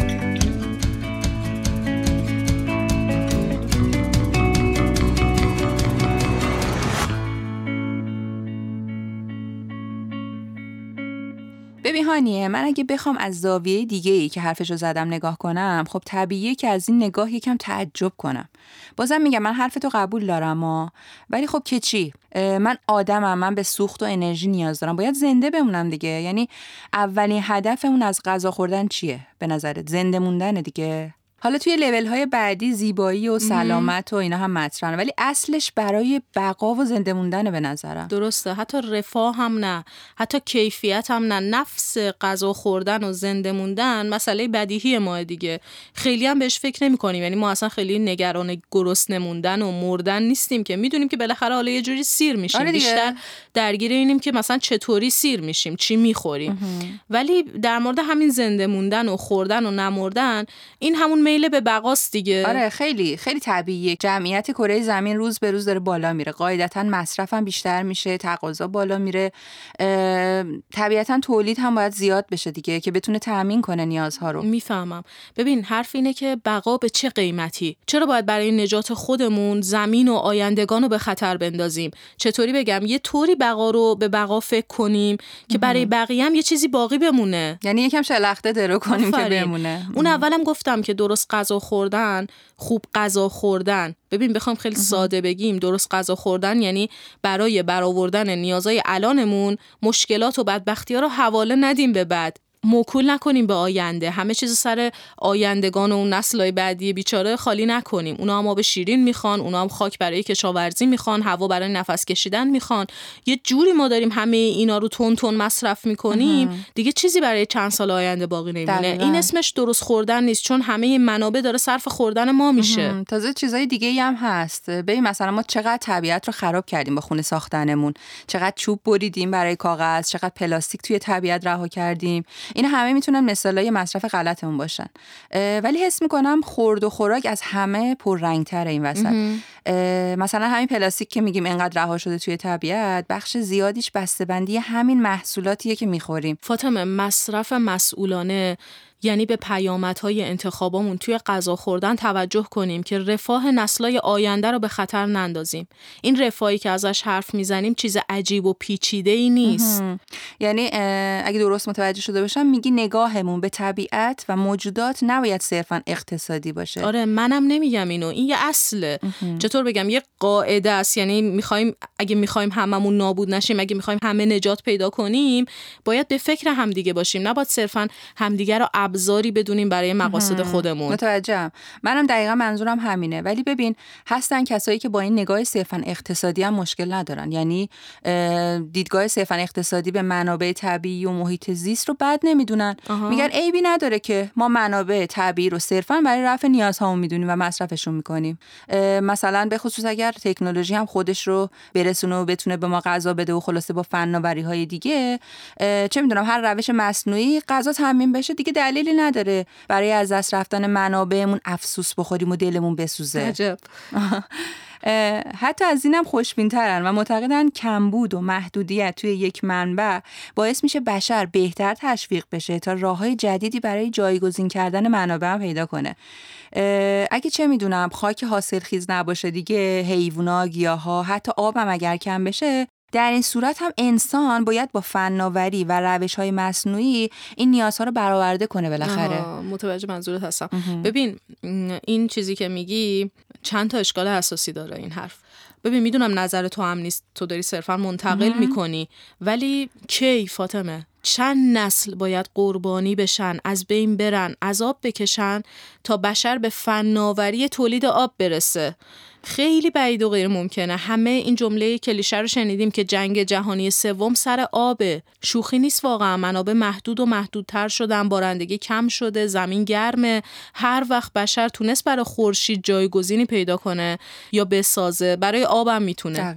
هانیه من اگه بخوام از زاویه دیگه ای که حرفشو زدم نگاه کنم خب طبیعیه که از این نگاه یکم تعجب کنم. بازم میگم من حرفتو قبول دارم ها. ولی خب که چی؟ من آدمم من به سوخت و انرژی نیاز دارم. باید زنده بمونم دیگه. یعنی اولین هدفمون از غذا خوردن چیه؟ به نظرت زنده موندن دیگه؟ حالا توی لول های بعدی زیبایی و سلامت و اینا هم مطرحن ولی اصلش برای بقا و زنده موندن به نظرم. درسته. حتی رفاه هم نه. حتی کیفیت هم نه. نفس غذا خوردن و زنده موندن مسئله بدیهی ما دیگه. خیلی هم بهش فکر نمی کنیم. یعنی ما اصلا خیلی نگران گرسنه نموندن و مردن نیستیم که. می‌دونیم که بالاخره حالا یه جوری سیر میشیم. آره بیشتر درگیر اینیم که مثلا چطوری سیر میشیم چی می‌خوریم. ولی در مورد همین زنده موندن و خوردن و نمردن این همون میل به بقاست دیگه. آره خیلی خیلی طبیعیه. جمعیت کره زمین روز به روز داره بالا میره. قاعدتا مصرفم بیشتر میشه تقاضا بالا میره. طبیعتا تولید هم باید زیاد بشه دیگه که بتونه تامین کنه نیازها رو. می‌فهمم. ببین حرف اینه که بقا به چه قیمتی؟ چرا باید برای نجات خودمون زمین و آیندگان رو به خطر بندازیم؟ چطوری بگم؟ یه طوری بقا رو به بقا فکر کنیم که برای بقیه هم یه چیزی باقی بمونه. یعنی یکم شلخته درو کنیم که بمونه. اون اولم گفتم که درست غذا خوردن خوب غذا خوردن. ببین بخوام خیلی ساده بگیم درست غذا خوردن یعنی برای برآوردن نیازهای الانمون مشکلات و بدبختی ها رو حواله ندیم به بعد. موکول نکنیم به آینده. همه چیز سر آیندگان و اون نسلهای بعدی بیچاره خالی نکنیم. اونا هم آب شیرین می‌خوان اونا هم خاک برای کشاورزی می‌خوان هوا برای نفس کشیدن می‌خوان. یه جوری ما داریم همه اینا رو تون تون مصرف می‌کنیم. دیگه چیزی برای چند سال آینده باقی نمیمونه. این اسمش درست خوردن نیست چون همه این منابع داره صرف خوردن ما میشه. تازه چیزای دیگه هم هست. ببین مثلا ما چقدر طبیعت رو خراب کردیم با خونه ساختنمون. چقدر چوب بریدیم برای کاغذ چقدر پلاستیک توی طبیعت رها کردیم. این همه می‌تونن مثالای مصرف غلطمون باشن. ولی حس می‌کنم خورد و خوراک از همه پررنگتر این وسط. مثلا همین پلاستیک که میگیم انقدر رها شده توی طبیعت بخش زیادیش بسته‌بندی همین محصولاتیه که می‌خوریم. فاطمه مصرف مسئولانه یعنی به پیامدهای انتخابامون توی غذا خوردن توجه کنیم که رفاه نسلای آینده رو به خطر نندازیم. این رفاهی که ازش حرف می‌زنیم چیز عجیب و پیچیده ای نیست یعنی اگه درست متوجه شده باشم میگی نگاهمون به طبیعت و موجودات نباید صرفا اقتصادی باشه. آره منم نمیگم اینو. این یه اصله. چطور بگم؟ یه قاعده است. یعنی می‌خوایم اگه می‌خوایم هممون نابود نشیم اگه می‌خوایم همه نجات پیدا کنیم باید به فکر همدیگه باشیم. نباید صرفا همدیگه رو ابزاری بدونیم برای مقاصد خودمون. متوجهم. منم دقیقا منظورم همینه. ولی ببین هستن کسایی که با این نگاه صرفا اقتصادی هم مشکل ندارن. یعنی دیدگاه صرفا اقتصادی به منابع طبیعی و محیط زیست رو بد نمی‌دونن. میگن عیبی نداره که ما منابع طبیعی رو صرفا برای رفع نیازهامون می‌دونیم و مصرفشون می‌کنیم. مثلا به خصوص اگر تکنولوژی هم خودش رو برسونه و بتونه به ما غذا بده و خلاصه با فناوری های دیگه چه می‌دونم هر روش مصنوعی غذا تامین بشه. دیگه دلیل دلیلی نداره. برای از دست رفتن منابعمون افسوس بخوریم و دلمون بسوزه. عجب. حتی از اینم خوشبینترن و معتقدن کمبود و محدودیت توی یک منبع باعث میشه بشر بهتر تشویق بشه تا راه های جدیدی برای جایگزین کردن منابع هم پیدا کنه. اگه چه می‌دونم خاک حاصل خیز نباشه دیگه حیوونا گیاها حتی آبم اگر کم بشه در این صورت هم انسان باید با فناوری و روش های مصنوعی این نیازها رو برآورده کنه بالاخره. متوجه منظورت هستم. ببین این چیزی که میگی چند تا اشکال اساسی داره این حرف. ببین می‌دونم نظر تو هم نیست تو داری صرفا منتقل می‌کنی. ولی کی فاطمه؟ چند نسل باید قربانی بشن از بین برن عذاب بکشن تا بشر به فناوری تولید آب برسه؟ خیلی بعید و غیر ممکنه. همه این جمله کلیشه رو شنیدیم که جنگ جهانی سوم سر آبه. شوخی نیست واقعا. منابع محدود و محدودتر شدن. بارندگی کم شده. زمین گرمه. هر وقت بشر تونست برای خورشید جایگزینی پیدا کنه یا بسازه برای آبم می‌تونه.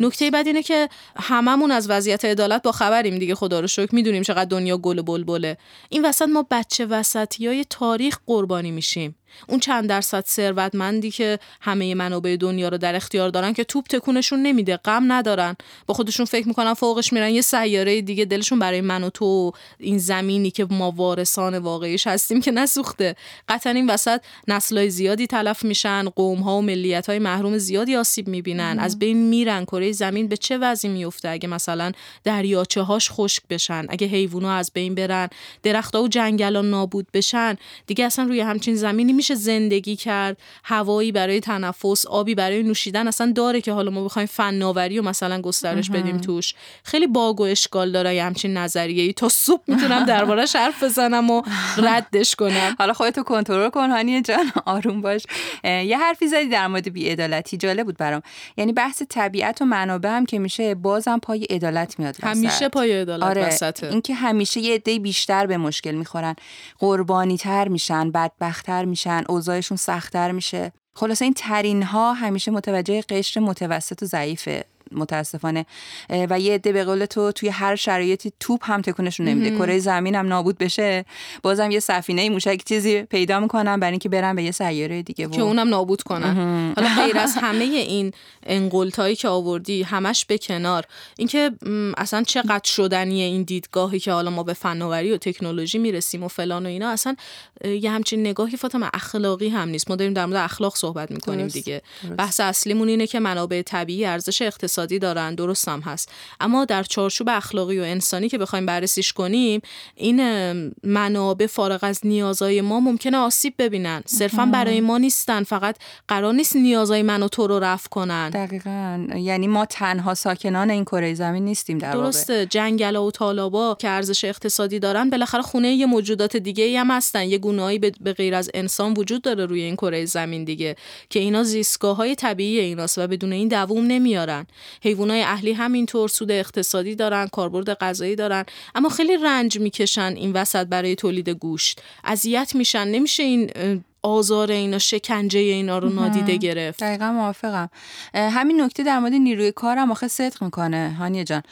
نکته بعد اینه که هممون از وضعیت عدالت با خبریم دیگه. خدا رو شکر. می‌دونیم چقدر دنیا گل و بلبله. این وسط ما بچه وسطی های تاریخ قربانی میشیم. اون چند درصد ثروتمندی که همه منابع دنیا رو در اختیار دارن که توپ تکونشون نمیده غم ندارن. با خودشون فکر می‌کنن فوقش میرن. یه سیاره دیگه دلشون برای من و تو این زمینی که ما وارثان واقعیش هستیم که نسوخته. قطعا این وسط نسلای زیادی تلف میشن قوم ها و ملیت های محروم زیادی آسیب می‌بینن. از بین میرن. کره زمین به چه وضعی میفته اگه مثلا دریاچه هاش خشک بشن اگه حیوونا از بین برن درختها و جنگلان نابود بشن؟ دیگه اصلا روی همچین زمینی میشه زندگی کرد هوایی برای تنفس آبی برای نوشیدن اصلا داره که حالا ما بخوایم فناوری و مثلا گسترش بدیم توش. خیلی باگ و اشکال داره همچین نظریه ای تا صبح می‌تونم دربارش حرف بزنم و ردش کنم. حالا خودتو کنترل کن هانی جان آروم باش. یه حرفی زدی در مورد بی‌عدالتی. جالب بود برام. یعنی بحث طبیعت و منابع هم که میشه بازم پای عدالت میاد همیشه پای عدالت آره. وسطه. اینکه همیشه یه عده بیشتر به مشکل می‌خورن. قربانی تر میشن بدبختتر میشن. اوضاعشون سختتر میشه. خلاصه این ترین ها همیشه متوجه قشر متوسط و ضعیفه. متاسفانه. و یه عده به قول تو توی هر شرایطی توپ هم تکونشون نمیده. کره زمین هم نابود بشه. بازم یه سفینه موشک چیزی پیدا می‌کنن. برای اینکه برن به یه سیاره دیگه که اونم نابود کنن. حالا غیر از همه این انقلتایی که آوردی همش به کنار. اینکه اصلا چقدر شدنیه این دیدگاهی که حالا ما به فناوری و تکنولوژی می‌رسیم و فلان و اینا اصلا یه همچین نگاهی فاطمه اخلاقی هم نیست. ما داریم در مورد اخلاق صحبت می‌کنیم دیگه. بحث اصلیمون اینه که منابع طبیعی ارزش اقتصادی دارن درست هم هست. اما در چارچوب اخلاقی و انسانی که بخوایم بررسیش کنیم این منابع فارغ از نیازهای ما ممکنه آسیب ببینن. صرفا برای ما نیستن فقط قرار نیست نیازهای من و تو رو رفع کنن. دقیقا. یعنی ما تنها ساکنان این کره زمین نیستیم در درسته. جنگل و طالابا که ارزش اقتصادی دارن بالاخره خونه یه موجودات دیگه هم هستن. یه گونه‌ای به غیر از انسان وجود داره روی این کره زمین دیگه که اینا زیستگاه های طبیعی ایناست و بدون این دووم نمیارن. حیوانات اهلی همینطور سود اقتصادی دارن کاربرد غذایی دارن اما خیلی رنج می‌کشن این وسط برای تولید گوشت. اذیت میشن. نمیشه این آزار اینا شکنجه اینا رو نادیده گرفت. دقیقا موافقم. همین نکته در مورد نیروی کارم آخه صدق می‌کنه هانیه جان.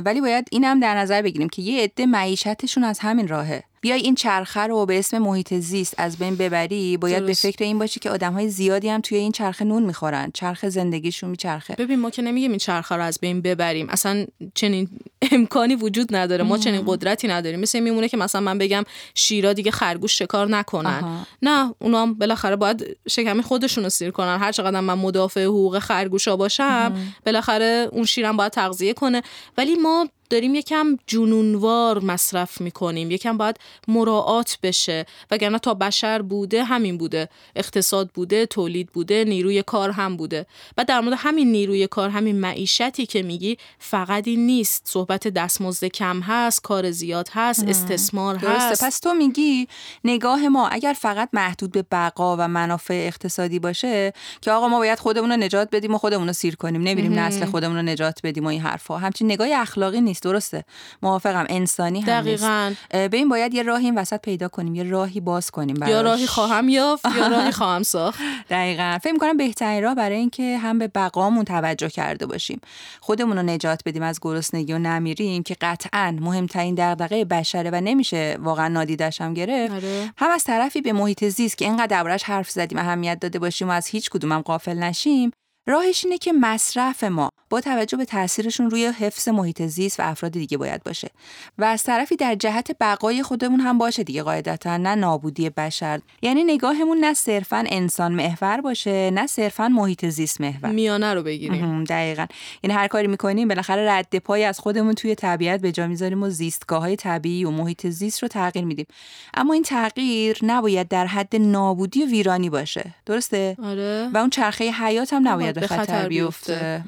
ولی باید اینم در نظر بگیریم که یه عده معیشتشون از همین راهه. بیای این چرخه رو به اسم محیط زیست از بین ببری باید به فکر این باشی که های زیادی هم توی این چرخه نون می‌خورن. چرخ زندگیشون میچرخه ببین ما که نمیگیم این چرخه رو از بین ببریم. اصلا چنین امکانی وجود نداره. ما چنین قدرتی نداریم. مثل میمونه که مثلا من بگم شیرا دیگه خرگوش شکار نکنن. نه اونا هم بالاخره باید شکمی خودشون رو سیر کنن. هر چقدر من مدافع حقوق خرگوشا باشم بالاخره اون شیرم باید تغذیه کنه. ولی ما داریم یکم جنونوار مصرف می‌کنیم یکم باید مراعات بشه. وگرنه تا بشر بوده همین بوده. اقتصاد بوده تولید بوده نیروی کار هم بوده. و در مورد همین نیروی کار همین معیشتی که میگی فقط این نیست. صحبت دستمزد کم هست کار زیاد هست استثمار هست. پس تو میگی نگاه ما اگر فقط محدود به بقا و منافع اقتصادی باشه که آقا ما باید خودمون رو نجات بدیم و خودمون رو سیر کنیم. نمیریم نسل خودمون رو نجات بدیم و این حرفا. همچین نگاه اخلاقی نیست. درسته. موافقم. انسانی هم دقیقاً. به این باید یه راهی این وسط پیدا کنیم. یه راهی باز کنیم براش. یا راهی خواهم یافت یا راهی خواهم ساخت. دقیقا. فکر کنم بهترین راه برای اینکه هم به بقامون توجه کرده باشیم. خودمون رو نجات بدیم از گرسنگی و نمیریم که قطعا مهمترین دغدغه بشره و نمیشه واقعا نادیدش هم گرفت. آره. هم از طرفی به محیط زیست که اینقدر دربارش حرف زدیم اهمیت داده باشیم و از هیچ کدومم غافل نشیم راهش اینه که مصرف ما با توجه به تاثیرشون روی حفظ محیط زیست و افراد دیگه باید باشه و از طرفی در جهت بقای خودمون هم باشه دیگه قاعدتا نه نابودی بشر. یعنی نگاهمون نه صرفا انسان محور باشه نه صرفا محیط زیست محور. میانه رو بگیریم. دقیقا. یعنی هر کاری می‌کنیم بالاخره رد پای از خودمون توی طبیعت به جا می‌ذاریم و زیستگاه های طبیعی و محیط زیست رو تغییر میدیم. اما این تغییر نباید در حد نابودی و ویرانی باشه. درسته؟ آره. و اون چرخه حیات هم نباید به خطر بیفته.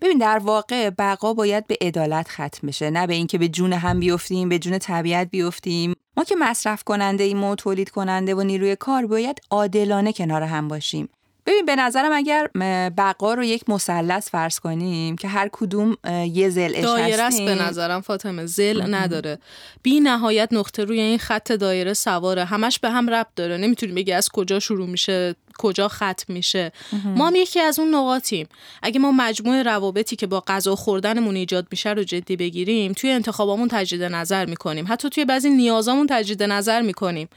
ببین در واقع بقا باید به عدالت ختم بشه. نه به اینکه به جون هم بیفتیم به جون طبیعت بیفتیم. ما که مصرف کننده ایم و تولید کننده و نیروی کار باید عادلانه کنار هم باشیم. ببین به نظرم اگر بقا رو یک مثلث فرض کنیم که هر کدوم یه زل دایره است به نظرم فاطمه. زل نداره. بی نهایت نقطه روی این خط دایره سواره. همش به هم ربط داره. نمی‌تونی بگی از کجا شروع میشه کجا ختم میشه. ما هم یکی از اون نقاطیم. اگه ما مجموعه روابطی که با غذا خوردنمون ایجاد میشه رو جدی بگیریم توی انتخابامون تجدید نظر می‌کنیم. حتی توی بعضی نیازامون تجدید نظر می‌کنیم.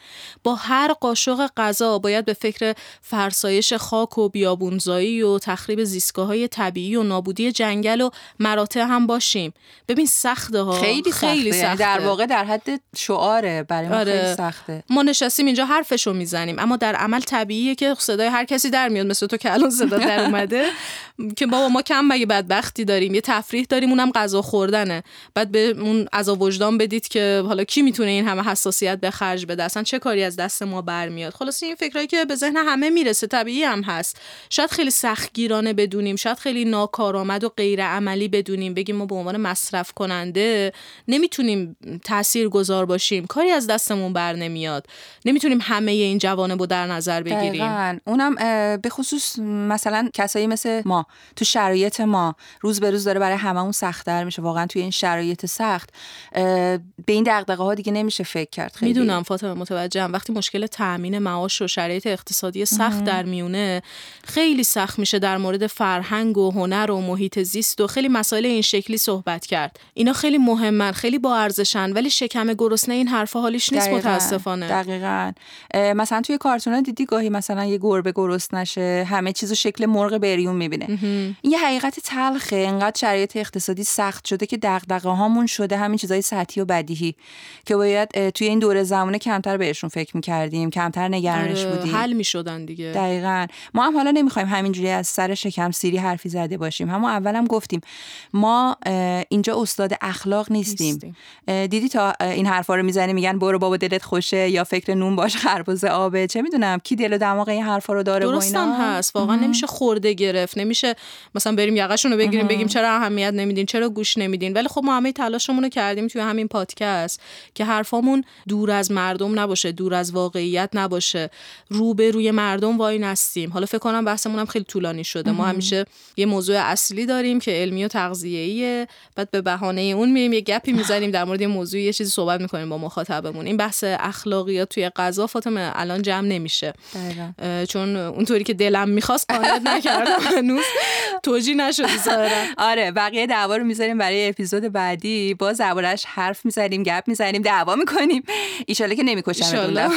با هر قاشق غذا باید به فکر فرسایش خاک و بیابونزایی و تخریب زیستگاه های طبیعی و نابودی جنگل و مراتع هم باشیم. ببین سخته ها. خیلی خیلی سخته, در واقع در حد شعاره. برای ما آره. خیلی سخته. ما نشستیم اینجا حرفشو می‌زنیم. اما در عمل طبیعیه که صدای هر کسی در میاد مثل تو که الان صدا در اومده. که بابا ما کم مگه بدبختی داریم؟ یه تفریح داریم اونم غذا خوردنه. بعد به اون عذاب وجدان بدید که حالا کی می‌تونه این همه حساسیت به خرج بده؟ اصلا چه کاری از دست ما برمیاد؟ خلاص این فکرایی که به ذهن همه می‌رسه طبیعی هم هست. شاید خیلی سختگیرانه بدونیم شاید خیلی ناکارآمد و غیر عملی بدونیم. بگیم ما به عنوان مصرف کننده نمی‌تونیم تأثیر گذار باشیم. کاری از دستمون بر نمیاد. نمی‌تونیم همه این جوانب رو در نظر بگیریم. دقیقاً. اونم به خصوص مثلا کسایی مثل ما تو شرایط ما روز به روز داره برای هممون سختتر میشه. واقعا توی این شرایط سخت به این دغدغه ها دیگه نمیشه فکر کرد خیلی. می‌دونم فاطمه متوجهم. وقتی مشکل تامین معاش و شرایط اقتصادی سخت در میونه خیلی سخت میشه در مورد فرهنگ و هنر و محیط زیست و خیلی مسائل این شکلی صحبت کرد. اینا خیلی مهمن خیلی با ارزشن ولی شکم گرسنه این حرفا حالیش نیست متاسفانه. دقیقاً. مثلا توی کارتونا دیدی گاهی مثلا یه گربه گرسنه نشه همه چیزو شکل مرغ بریون می‌بینه. این یه حقیقت تلخه انقدر شرایط اقتصادی سخت شده که دغدغه هامون شده همین چیزای سطحی و بدیهی که باید توی این دوره زمانه کمتر بهشون فکر می‌کردیم کمتر نگرانش آره، بودیم. حل می‌شدن دیگه. دقیقا. ما هم حالا نمی‌خوایم همینجوری از سر شکم سیری حرفی زده باشیم. همون اولم گفتیم ما اینجا استاد اخلاق نیستیم, نیستیم. دیدی تا این حرفا رو می‌زنی میگن برو بابا دلت خوشه یا فکر نون باش خربزه آبه. چه می‌دونم کی دل و دماغ این حرفا رو داره درستم هست. واقعا نمیشه خورده گرفت. نمیشه مثلا بریم یقهشون رو بگیریم بگیم چرا اهمیت نمیدین چرا گوش نمیدین. ولی خب ما همه تلاشمون رو کردیم توی همین پادکست که حرفامون دور از مردم نباشه دور از واقعیت نباشه. رو به روی مردم وای نستیم. حالا فکر کنم بحثمون هم خیلی طولانی شده. ما همیشه یه موضوع اصلی داریم که علمی و تغذیه‌ایه. بعد به بهانه اون میریم یه گپی می‌زنیم در مورد موضوع یه چیزی صحبت می‌کنیم با مخاطبمون. این بحث اخلاقیات توی غذا فاطمه الان جمع نمیشه. چون اونطوری که دلم می‌خواست قانت نکردم هنوز. توجی نشدی ظاهرا آره بقیه دعوا رو می‌ذاریم برای اپیزود بعدی. با زبارش حرف می‌زنیم گپ می‌زنیم دعوا می‌کنیم. ایشاله که نمی‌کشم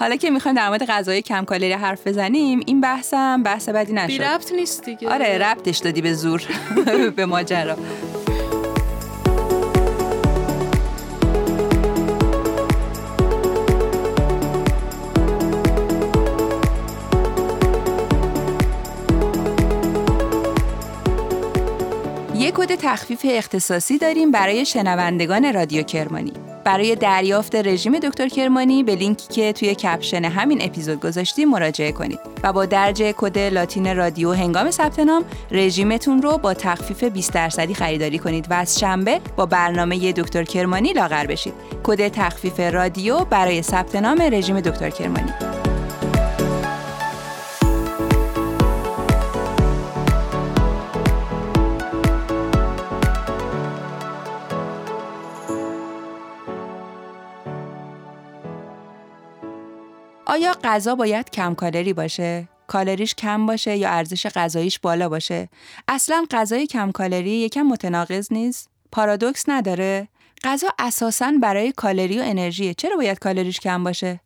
حالا که می‌خوایم در مورد غذای کم کالری حرف بزنیم این بحثم بحث بعدی نشد. بی ربط نیست دیگه. آره ربطش دادی به زور به ماجرا. یک کد تخفیف اختصاصی داریم برای شنوندگان رادیو کرمانی. برای دریافت رژیم دکتر کرمانی به لینکی که توی caption همین اپیزود گذاشتیم مراجعه کنید و با درج کد لاتین رادیو هنگام ثبت نام رژیمتون رو با تخفیف 20 درصدی خریداری کنید و از شنبه با برنامه دکتر کرمانی لاغر بشید. کد تخفیف رادیو برای ثبت نام رژیم دکتر کرمانی. آیا غذا باید کم کالری باشه؟ کالریش کم باشه یا ارزش غذاییش بالا باشه؟ اصلا غذای کم کالری یکم متناقض نیست؟ پارادوکس نداره؟ غذا اساساً برای کالری و انرژیه. چرا باید کالریش کم باشه؟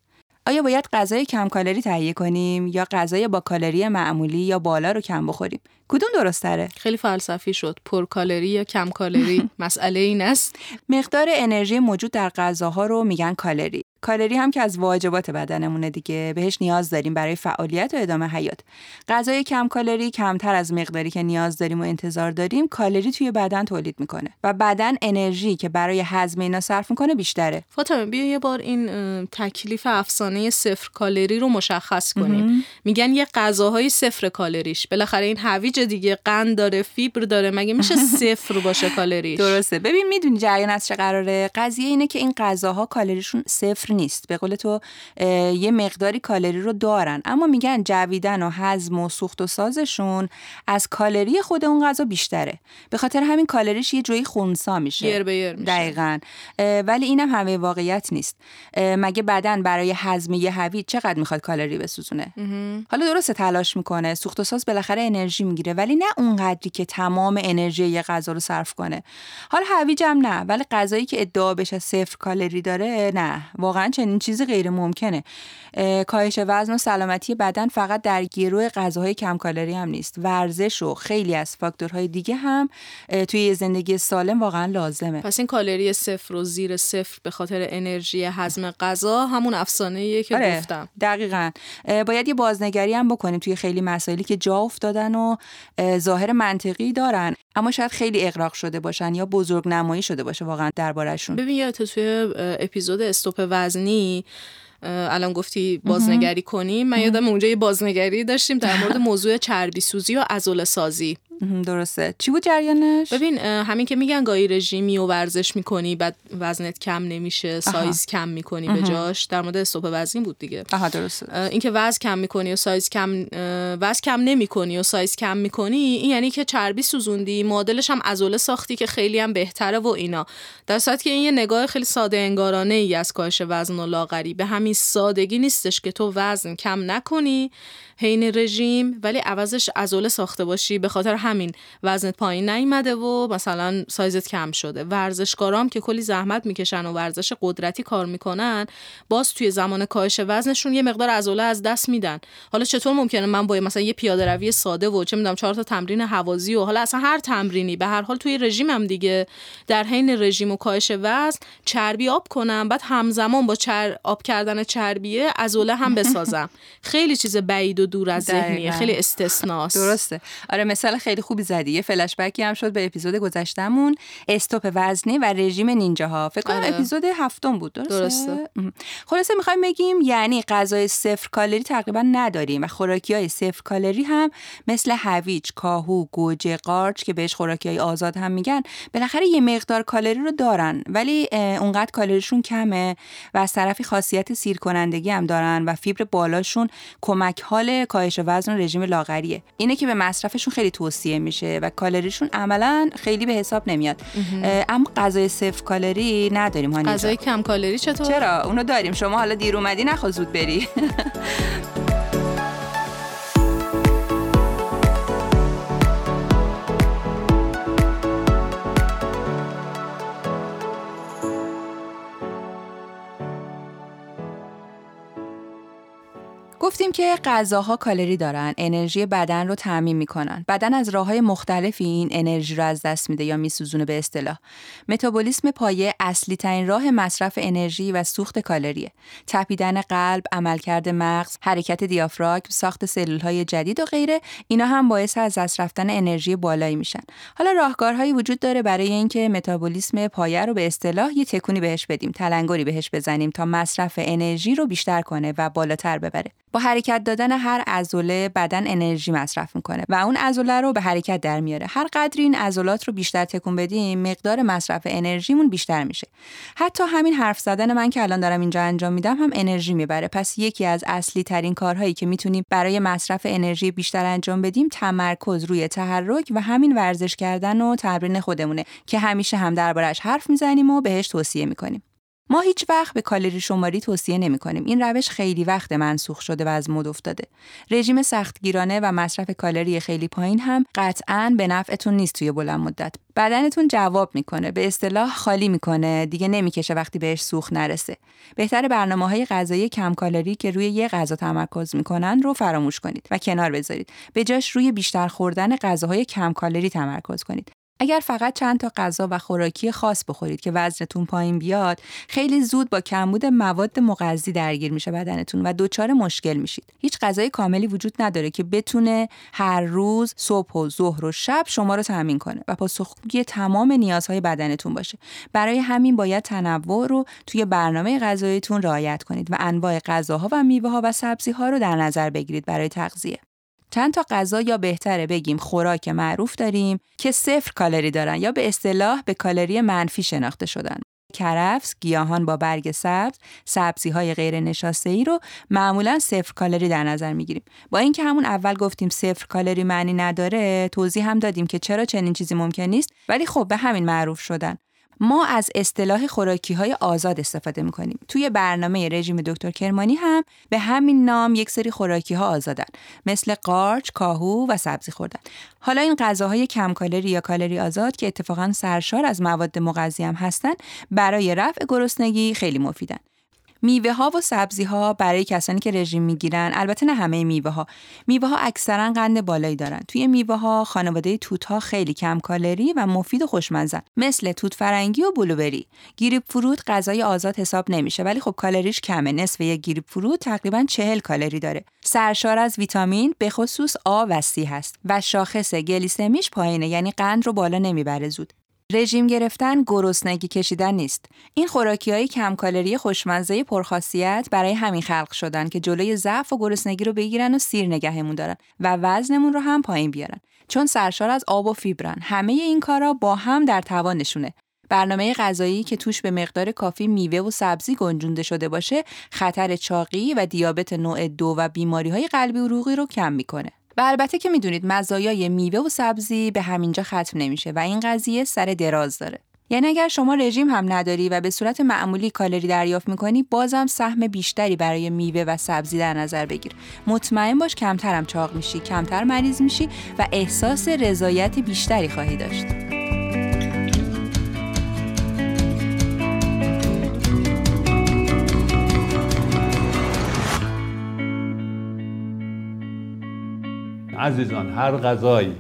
آیا باید غذای کم کالری تهیه کنیم یا غذای با کالری معمولی یا بالا رو کم بخوریم؟ کدوم درست تره؟ خیلی فلسفی شد. پر کالری یا کم کالری مسئله این است. مقدار انرژی موجود در غذاها رو میگن کالری. کالری هم که از واجبات بدنمونه دیگه. بهش نیاز داریم برای فعالیت و ادامه حیات. غذای کم کالری کمتر از مقداری که نیاز داریم و انتظار داریم کالری توی بدن تولید می‌کنه و بدن انرژی که برای هضم اینا صرف می‌کنه بیشتره. فاطمه بیا یه بار این تکلیف افسانه صفر کالری رو مشخص کنیم. میگن یه غذاهای صفر کالریش بالاخره این هویج دیگه قند داره فیبر داره. مگه میشه صفر باشه کالریش درسته. ببین می‌دونی جریان از چه قراره؟ قضیه اینه که این غذاها کالریشون صفر نیست. به قول تو یه مقداری کالری رو دارن. اما میگن جویدن و هضم و سوخت و سازشون از کالری خود اون غذا بیشتره. به خاطر همین کالریش یه جوی خونسا میشه. یر به یر میشه. دقیقا. ولی اینم همه واقعیت نیست. مگه بدن برای هضم یه هویج چقدر می‌خواد کالری بسوزونه؟ حالا درسته تلاش می‌کنه سوخت و ساز بالاخره انرژی می‌گیره ولی نه اونقدری که تمام انرژی یه غذا رو صرف کنه. حالا هویج هم نه ولی غذایی که ادعا بشه صفر کالری داره نه. واقعا واقعا چنین چیزی غیر ممکنه. کاهش وزن و سلامتی بدن فقط در گروه غذاهای کم کالری هم نیست. ورزش و خیلی از فاکتورهای دیگه هم توی زندگی سالم واقعا لازمه. پس این کالری صفر و زیر صفر به خاطر انرژی هضم غذا همون افسانه که آره، گفتم. دقیقا. باید یه بازنگری هم بکنیم توی خیلی مسائلی که جا افتادن و ظاهر منطقی دارن. اما شاید خیلی اقراق شده باشن یا بزرگ نمایی شده باشه واقعا دربارهشون. ببین یادته توی اپیزود stop وزنی الان گفتی بازنگری کنیم من یادم اونجا یه بازنگری داشتیم در مورد موضوع چربی سوزی و عضله سازی درسته. چی بود جریانش؟ ببین همین که میگن گاهی رژیمی و ورزش می‌کنی بعد وزنت کم نمیشه سایز کم می‌کنی به جاش در مورد stop وزن بود دیگه. آها درسته. اینکه وزن کم می‌کنی و سایز کم وزن کم نمی‌کنی و سایز کم می‌کنی این یعنی که چربی سوزوندی معادلش هم عضله ساختی که خیلی هم بهتره و اینا. در صورتی که این یه نگاه خیلی ساده انگارانه ای از کاهش وزن و لاغری. به همین سادگی نیستش که تو وزن کم نکنی حین رژیم ولی عوضش عضله ساخته باشی. به خاطر همین وزنت پایین نیومده و مثلا سایزت کم شده. ورزشکارام که کلی زحمت می‌کشن و ورزش قدرتی کار می‌کنن باز توی زمان کاهش وزنشون یه مقدار عضله از دست میدن. حالا چطور ممکنه من با مثلا یه پیاده روی ساده و چه می‌دونم چهار تا تمرین هوازی و حالا اصلا هر تمرینی به هر حال توی رژیمم دیگه. در حین رژیم و کاهش وزن چربی آب کنم بعد همزمان با چر... آب کردن چربیه عضله هم بسازم. خیلی چیز بعید و دور از ذهنیه خیلی استثناست. درسته. آره مثال خیلی خوبی زدی. یه فلش بکی هم شد به اپیزود گذشتمون استوپ وزنی و رژیم نینجاها. فکر کنم آره. اپیزود هفتم بود. درسته, درسته. خلاصه می‌خوایم بگیم یعنی غذای صفر کالری تقریبا نداریم و خوراکی های صفر کالری هم مثل هویج کاهو گوجه قارچ که بهش خوراکی های آزاد هم میگن بالاخره یه مقدار کالری رو دارن. ولی اونقدر کالریشون کمه و از طرفی خاصیت سیر کنندگی هم دارن و فیبر بالاشون کمک حال کاهش وزن و رژیم لاغریه. اینه که به مصرفشون خیلی توصیه میشه و کالریشون عملا خیلی به حساب نمیاد. اما غذای صفر کالری نداریم هانی غذای کم کالری چطور؟ چرا؟ اونو داریم. شما حالا دیر اومدی نخوا زود بری. گفتیم که غذاها کالری دارن انرژی بدن رو تعمین می‌کنن. بدن از راه های مختلفی این انرژی رو از دست میده یا میسوزونه به اصطلاح. متابولیسم پایه اصلی ترین راه مصرف انرژی و سوخت کالریه تپیدن قلب عملکرد مغز حرکت دیافراگم ساخت سلول های جدید و غیره اینا هم باعث از دست رفتن انرژی بالایی میشن. حالا راهکارهایی وجود داره برای اینکه متابولیسم پایه رو به اصطلاح یه تکونی بهش بدیم تلنگری بهش بزنیم تا مصرف انرژی رو بیشتر کنه و بالاتر ببره. حرکت دادن هر عضله بدن انرژی مصرف می‌کنه و اون عضله رو به حرکت در میاره. هر قدری این عضلات رو بیشتر تکون بدیم مقدار مصرف انرژیمون بیشتر میشه. حتی همین حرف زدن من که الان دارم اینجا انجام میدم هم انرژی می‌بره. پس یکی از اصلی ترین کارهایی که می‌تونیم برای مصرف انرژی بیشتر انجام بدیم تمرکز روی تحرک و همین ورزش کردن و تمرین خودمونه که همیشه هم دربارش حرف می‌زنیم و بهش توصیه می‌کنیم. ما هیچ وقت به کالری شماری توصیه نمی کنیم. این روش خیلی وقت منسوخ شده و از مد افتاده. رژیم سختگیرانه و مصرف کالری خیلی پایین هم قطعا به نفعتون نیست توی بلند مدت. بدنتون جواب می‌کنه به اصطلاح خالی می‌کنه دیگه نمی‌کشه وقتی بهش سوخت نرسه بهتر برنامه های غذایی کم کالری که روی یه غذا تمرکز می‌کنن رو فراموش کنید و کنار بذارید به جاش روی بیشتر خوردن غذاهای کم کالری تمرکز کنید اگر فقط چند تا غذا و خوراکی خاص بخورید که وزنتون پایین بیاد خیلی زود با کمبود مواد مغذی درگیر میشه بدنتون و دچار مشکل میشید. هیچ غذای کاملی وجود نداره که بتونه هر روز صبح و ظهر و شب شما رو تامین کنه و پاسخگوی تمام نیازهای بدنتون باشه. برای همین باید تنوع رو توی برنامه غذاییتون رعایت کنید و انواع غذاها و میوه ها و سبزی ها رو در نظر بگیرید برای تغذیه. چند تا غذا یا بهتره بگیم خوراک معروف داریم که صفر کالری دارن یا به اصطلاح به کالری منفی شناخته شدن. کرفس، گیاهان با برگ سبز، سبزی های غیر نشاسته ای رو معمولا صفر کالری در نظر می‌گیریم. با اینکه همون اول گفتیم صفر کالری معنی نداره، توضیح هم دادیم که چرا چنین چیزی ممکن نیست، ولی خب به همین معروف شدن. ما از اصطلاح خوراکی های آزاد استفاده می‌کنیم. توی برنامه رژیم دکتر کرمانی هم به همین نام یک سری خوراکی ها آزادن مثل قارچ، کاهو و سبزی خوردن. حالا این غذاهای کم کالری یا کالری آزاد که اتفاقا سرشار از مواد مغذی هم هستن برای رفع گرسنگی خیلی مفیدن. میوه ها و سبزی ها برای کسانی که رژیم می‌گیرن البته نه همه میوه ها میوه ها اکثرا قند بالایی دارن. توی میوه ها خانواده توت ها خیلی کم کالری و مفید و خوشمزه مثل توت فرنگی و بلوبری. گریپ فروت غذای آزاد حساب نمیشه ولی خب کالریش کمه. نصف یک گریپ فروت تقریبا 40 کالری داره. سرشار از ویتامین به خصوص آ و سی هست و شاخص گلیسمیش پایینه یعنی قند رو بالا نمی‌بره زود. رژیم گرفتن گرسنگی کشیدن نیست. این خوراکی های کم کالری خوشمزه پرخاصیت برای همین خلق شدن که جلوی ضعف و گرسنگی رو بگیرن و سیر نگهمون دارن و وزنمون رو هم پایین بیارن. چون سرشار از آب و فیبرن. همه این کارا با هم در توانشونه. برنامه غذایی که توش به مقدار کافی میوه و سبزی گنجونده شده باشه خطر چاقی و دیابت نوع دو و بیماری های قلبی و عروقی رو کم می‌کنه. و البته که می‌دونید مزایای میوه و سبزی به همینجا ختم نمیشه و این قضیه سر دراز داره. یعنی اگر شما رژیم هم نداری و به صورت معمولی کالری دریافت می‌کنی بازم سهم بیشتری برای میوه و سبزی در نظر بگیر مطمئن باش کمترم چاق میشی کمتر مریض میشی و احساس رضایت بیشتری خواهی داشت عزیزان هر غذایی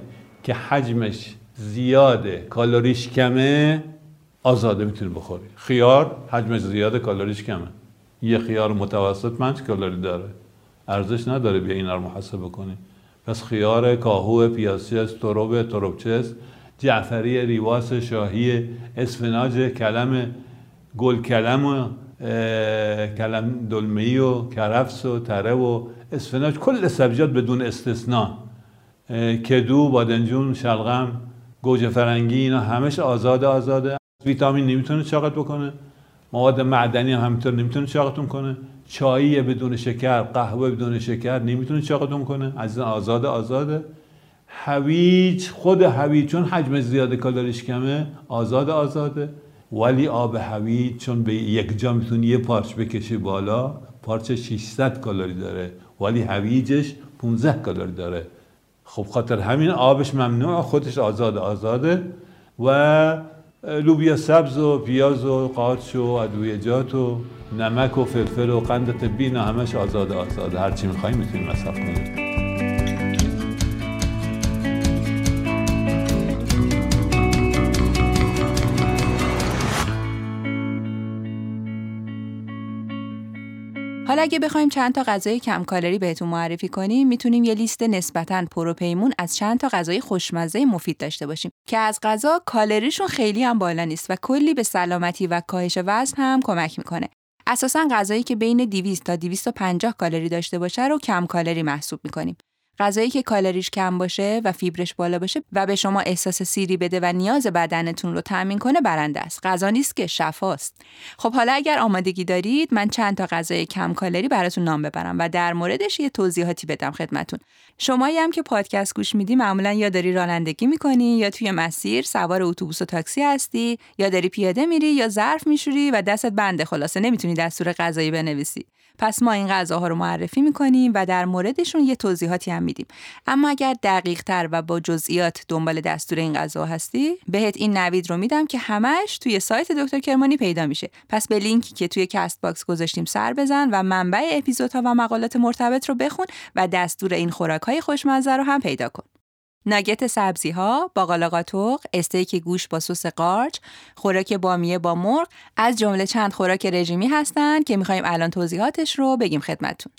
که حجمش زیاده کالریش کمه آزاده می‌تونی بخوری. خیار حجمش زیاده کالریش کمه. یه خیار متوسط پنج کالری داره. ارزش نداره بیا اینا رو محاسبه کنی. پس خیار کاهو پیاسیس تروب تروبچس جعفری ریواس شاهی اسفناج کلم گل کلم و کلم دلمهی و کرفس و تره و اسفناج. کل سبزیات بدون استثنا. کدو بادنجون شلغم گوجه فرنگی اینا همش آزاد آزاده ویتامین نمی‌تونه چاقت بکنه. مواد معدنی هم همینطور نمی‌تونه چاقتون کنه. چایی بدون شکر قهوه بدون شکر نمی‌تونه چاقتون کنه. از آزاد آزاده. هویج خود هویج چون حجم زیاد کالریش کمه آزاد آزاده. ولی آب هویج چون به یک جا می‌تونی یه پارچ بکشی بالا پارچ 600 کالری داره. ولی هویجش 15 کالری داره. خب خاطر همین آبش ممنوع خودش آزاد آزاده و لوبیا سبز و پیاز و قارچ و ادویجات و نمک و فلفل و قند طبی اینا همش آزاد آزاده هرچی میخوایی می‌تونی مصرف کنید اگه بخوایم چند تا غذای کم کالری بهتون معرفی کنیم می‌تونیم یه لیست نسبتا پروپیمون از چند تا غذای خوشمزه مفید داشته باشیم که از قضا کالریشون خیلی هم بالا نیست و کلی به سلامتی و کاهش وزن هم کمک می‌کنه. اساسا غذایی که بین 200 تا 250 کالری داشته باشه رو کم کالری محسوب می‌کنیم. غذایی که کالریش کم باشه و فیبرش بالا باشه و به شما احساس سیری بده و نیاز بدنتون رو تامین کنه برنده است. غذا نیست که شفاست. خب حالا اگر آمادگی دارید من چند تا غذای کم کالری براتون نام ببرم و در موردش یه توضیحاتی بدم خدمتون. شمایی هم که پادکست گوش میدی معمولا یا داری رانندگی می‌کنی یا توی مسیر سوار اتوبوس و تاکسی هستی یا داری پیاده میری یا ظرف میشوری و دستت بنده خلاصه نمی‌تونی دستور غذایی بنویسی. پس ما این غذاها رو معرفی می‌کنیم و در موردشون یه توضیحاتی هم میدیم. اما اگر دقیق تر و با جزئیات دنبال دستور این غذا هستی بهت این نوید رو میدم که همش توی سایت دکتر کرمانی پیدا میشه. پس به لینکی که توی کست باکس گذاشتیم سر بزن و منبع اپیزودها و مقالات مرتبط رو بخون و دستور این خوراک های خوشمزه رو هم پیدا کن. ناگت سبزی ها، باقالا استیک گوش با سس قارچ، خوراک بامیه با مرغ از جمله چند خوراک رژیمی هستند که می‌خوایم الان توضیحاتش رو بگیم خدمتتون.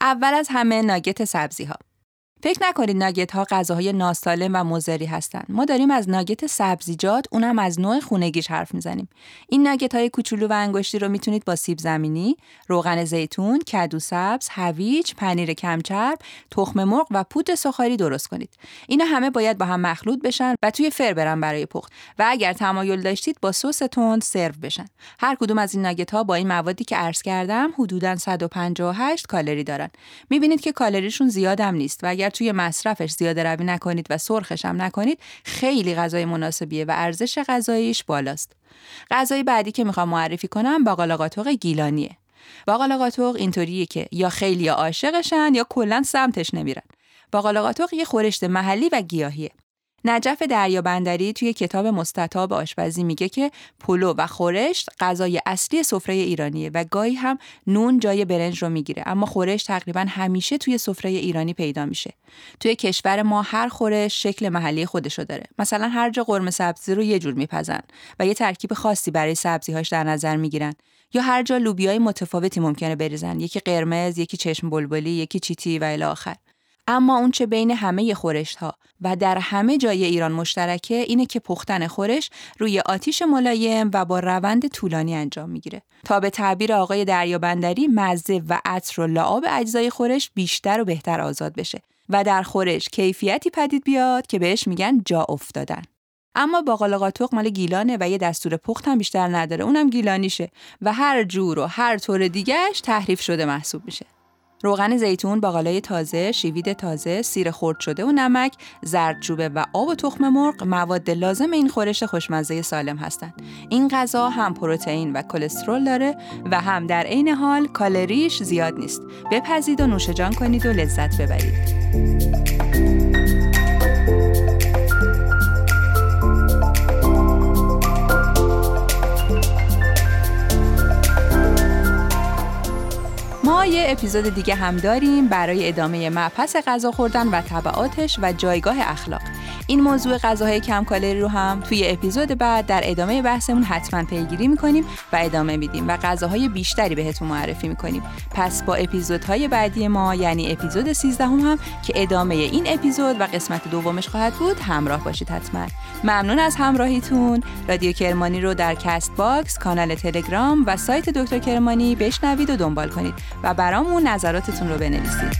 اول از همه ناگت سبزی ها. فکر نکنید ناگت ها غذاهای ناسالم و مضری هستند. ما داریم از ناگت سبزیجات اونم از نوع خونگیش حرف می‌زنیم. این ناگت های کوچولو و انگشتی رو می‌تونید با سیب زمینی، روغن زیتون، کدو سبز، هویج، پنیر کمچرب، تخم مرغ و پودر سوخاری درست کنید. اینا همه باید با هم مخلوط بشن و توی فر برن برای پخت و اگر تمایل داشتید با سس تند سرو بشن. هر کدوم از این ناگت ها با این موادی که عرض کردم حدوداً 158 کالری دارن. می‌بینید که کالریشون زیادم نیست و اگر توی مصرفش زیاده روی نکنید و سرخش هم نکنید خیلی غذای مناسبیه و ارزش غذاییش بالاست. غذای بعدی که می‌خوام معرفی کنم باقالا گیلانیه. باقالا اینطوریه که یا خیلی عاشقشن یا کلا سمتش نمیرن. باقالا یه خورشت محلی و گیاهیه. نجف دریابندری توی کتاب مستطاب آشپزی میگه که پلو و خورشت غذای اصلی سفره ایرانیه و گاهی هم نون جای برنج رو می‌گیره. اما خورشت تقریبا همیشه توی سفره ایرانی پیدا میشه. توی کشور ما هر خورش شکل محلی خودشو داره. مثلا هر جا قرمه سبزی رو یه جور میپزن و یه ترکیب خاصی برای سبزیهاش در نظر می‌گیرن. یا هر جا لوبیای متفاوتی ممکنه بریزن. یکی قرمز یکی چشم بلبلی یکی چیتی و الی آخر. اما اون چه بین همه خورشت ها و در همه جای ایران مشترکه اینه که پختن خورش روی آتیش ملایم و با روند طولانی انجام می‌گیره. تا به تعبیر آقای دریابندری مزه و عطر و لعاب اجزای خورش بیشتر و بهتر آزاد بشه و در خورش کیفیتی پدید بیاد که بهش میگن جا افتادن. اما باقالا قاتق مال گیلانه و یه دستور پخت هم بیشتر نداره اونم گیلانیشه و هر جور و هر طور دیگهش تحریف شده محسوب میشه. روغن زیتون، باقالای تازه، شیوید تازه، سیر خرد شده و نمک، زردچوبه و آب و تخم مرغ مواد لازم این خورش خوشمزه سالم هستند. این غذا هم پروتئین و کلسترول داره و هم در عین حال کالریش زیاد نیست. بپزید و نوشجان کنید و لذت ببرید. ما یه اپیزود دیگه هم داریم برای ادامه مبحث غذا خوردن و تبعاتش و جایگاه اخلاق. این موضوع غذاهای کم کالری رو هم توی اپیزود بعد در ادامه بحثمون حتما پیگیری می‌کنیم و ادامه میدیم و غذاهای بیشتری بهتون معرفی می‌کنیم. پس با اپیزودهای بعدی ما یعنی اپیزود 13 هم, هم که ادامه این اپیزود و قسمت دومش خواهد بود همراه باشید حتما. ممنون از همراهیتون. رادیو کرمانی رو در کست باکس کانال تلگرام و سایت دکتر کرمانی بشنوید و دنبال کنید. و برامون نظراتتون رو بنویسید.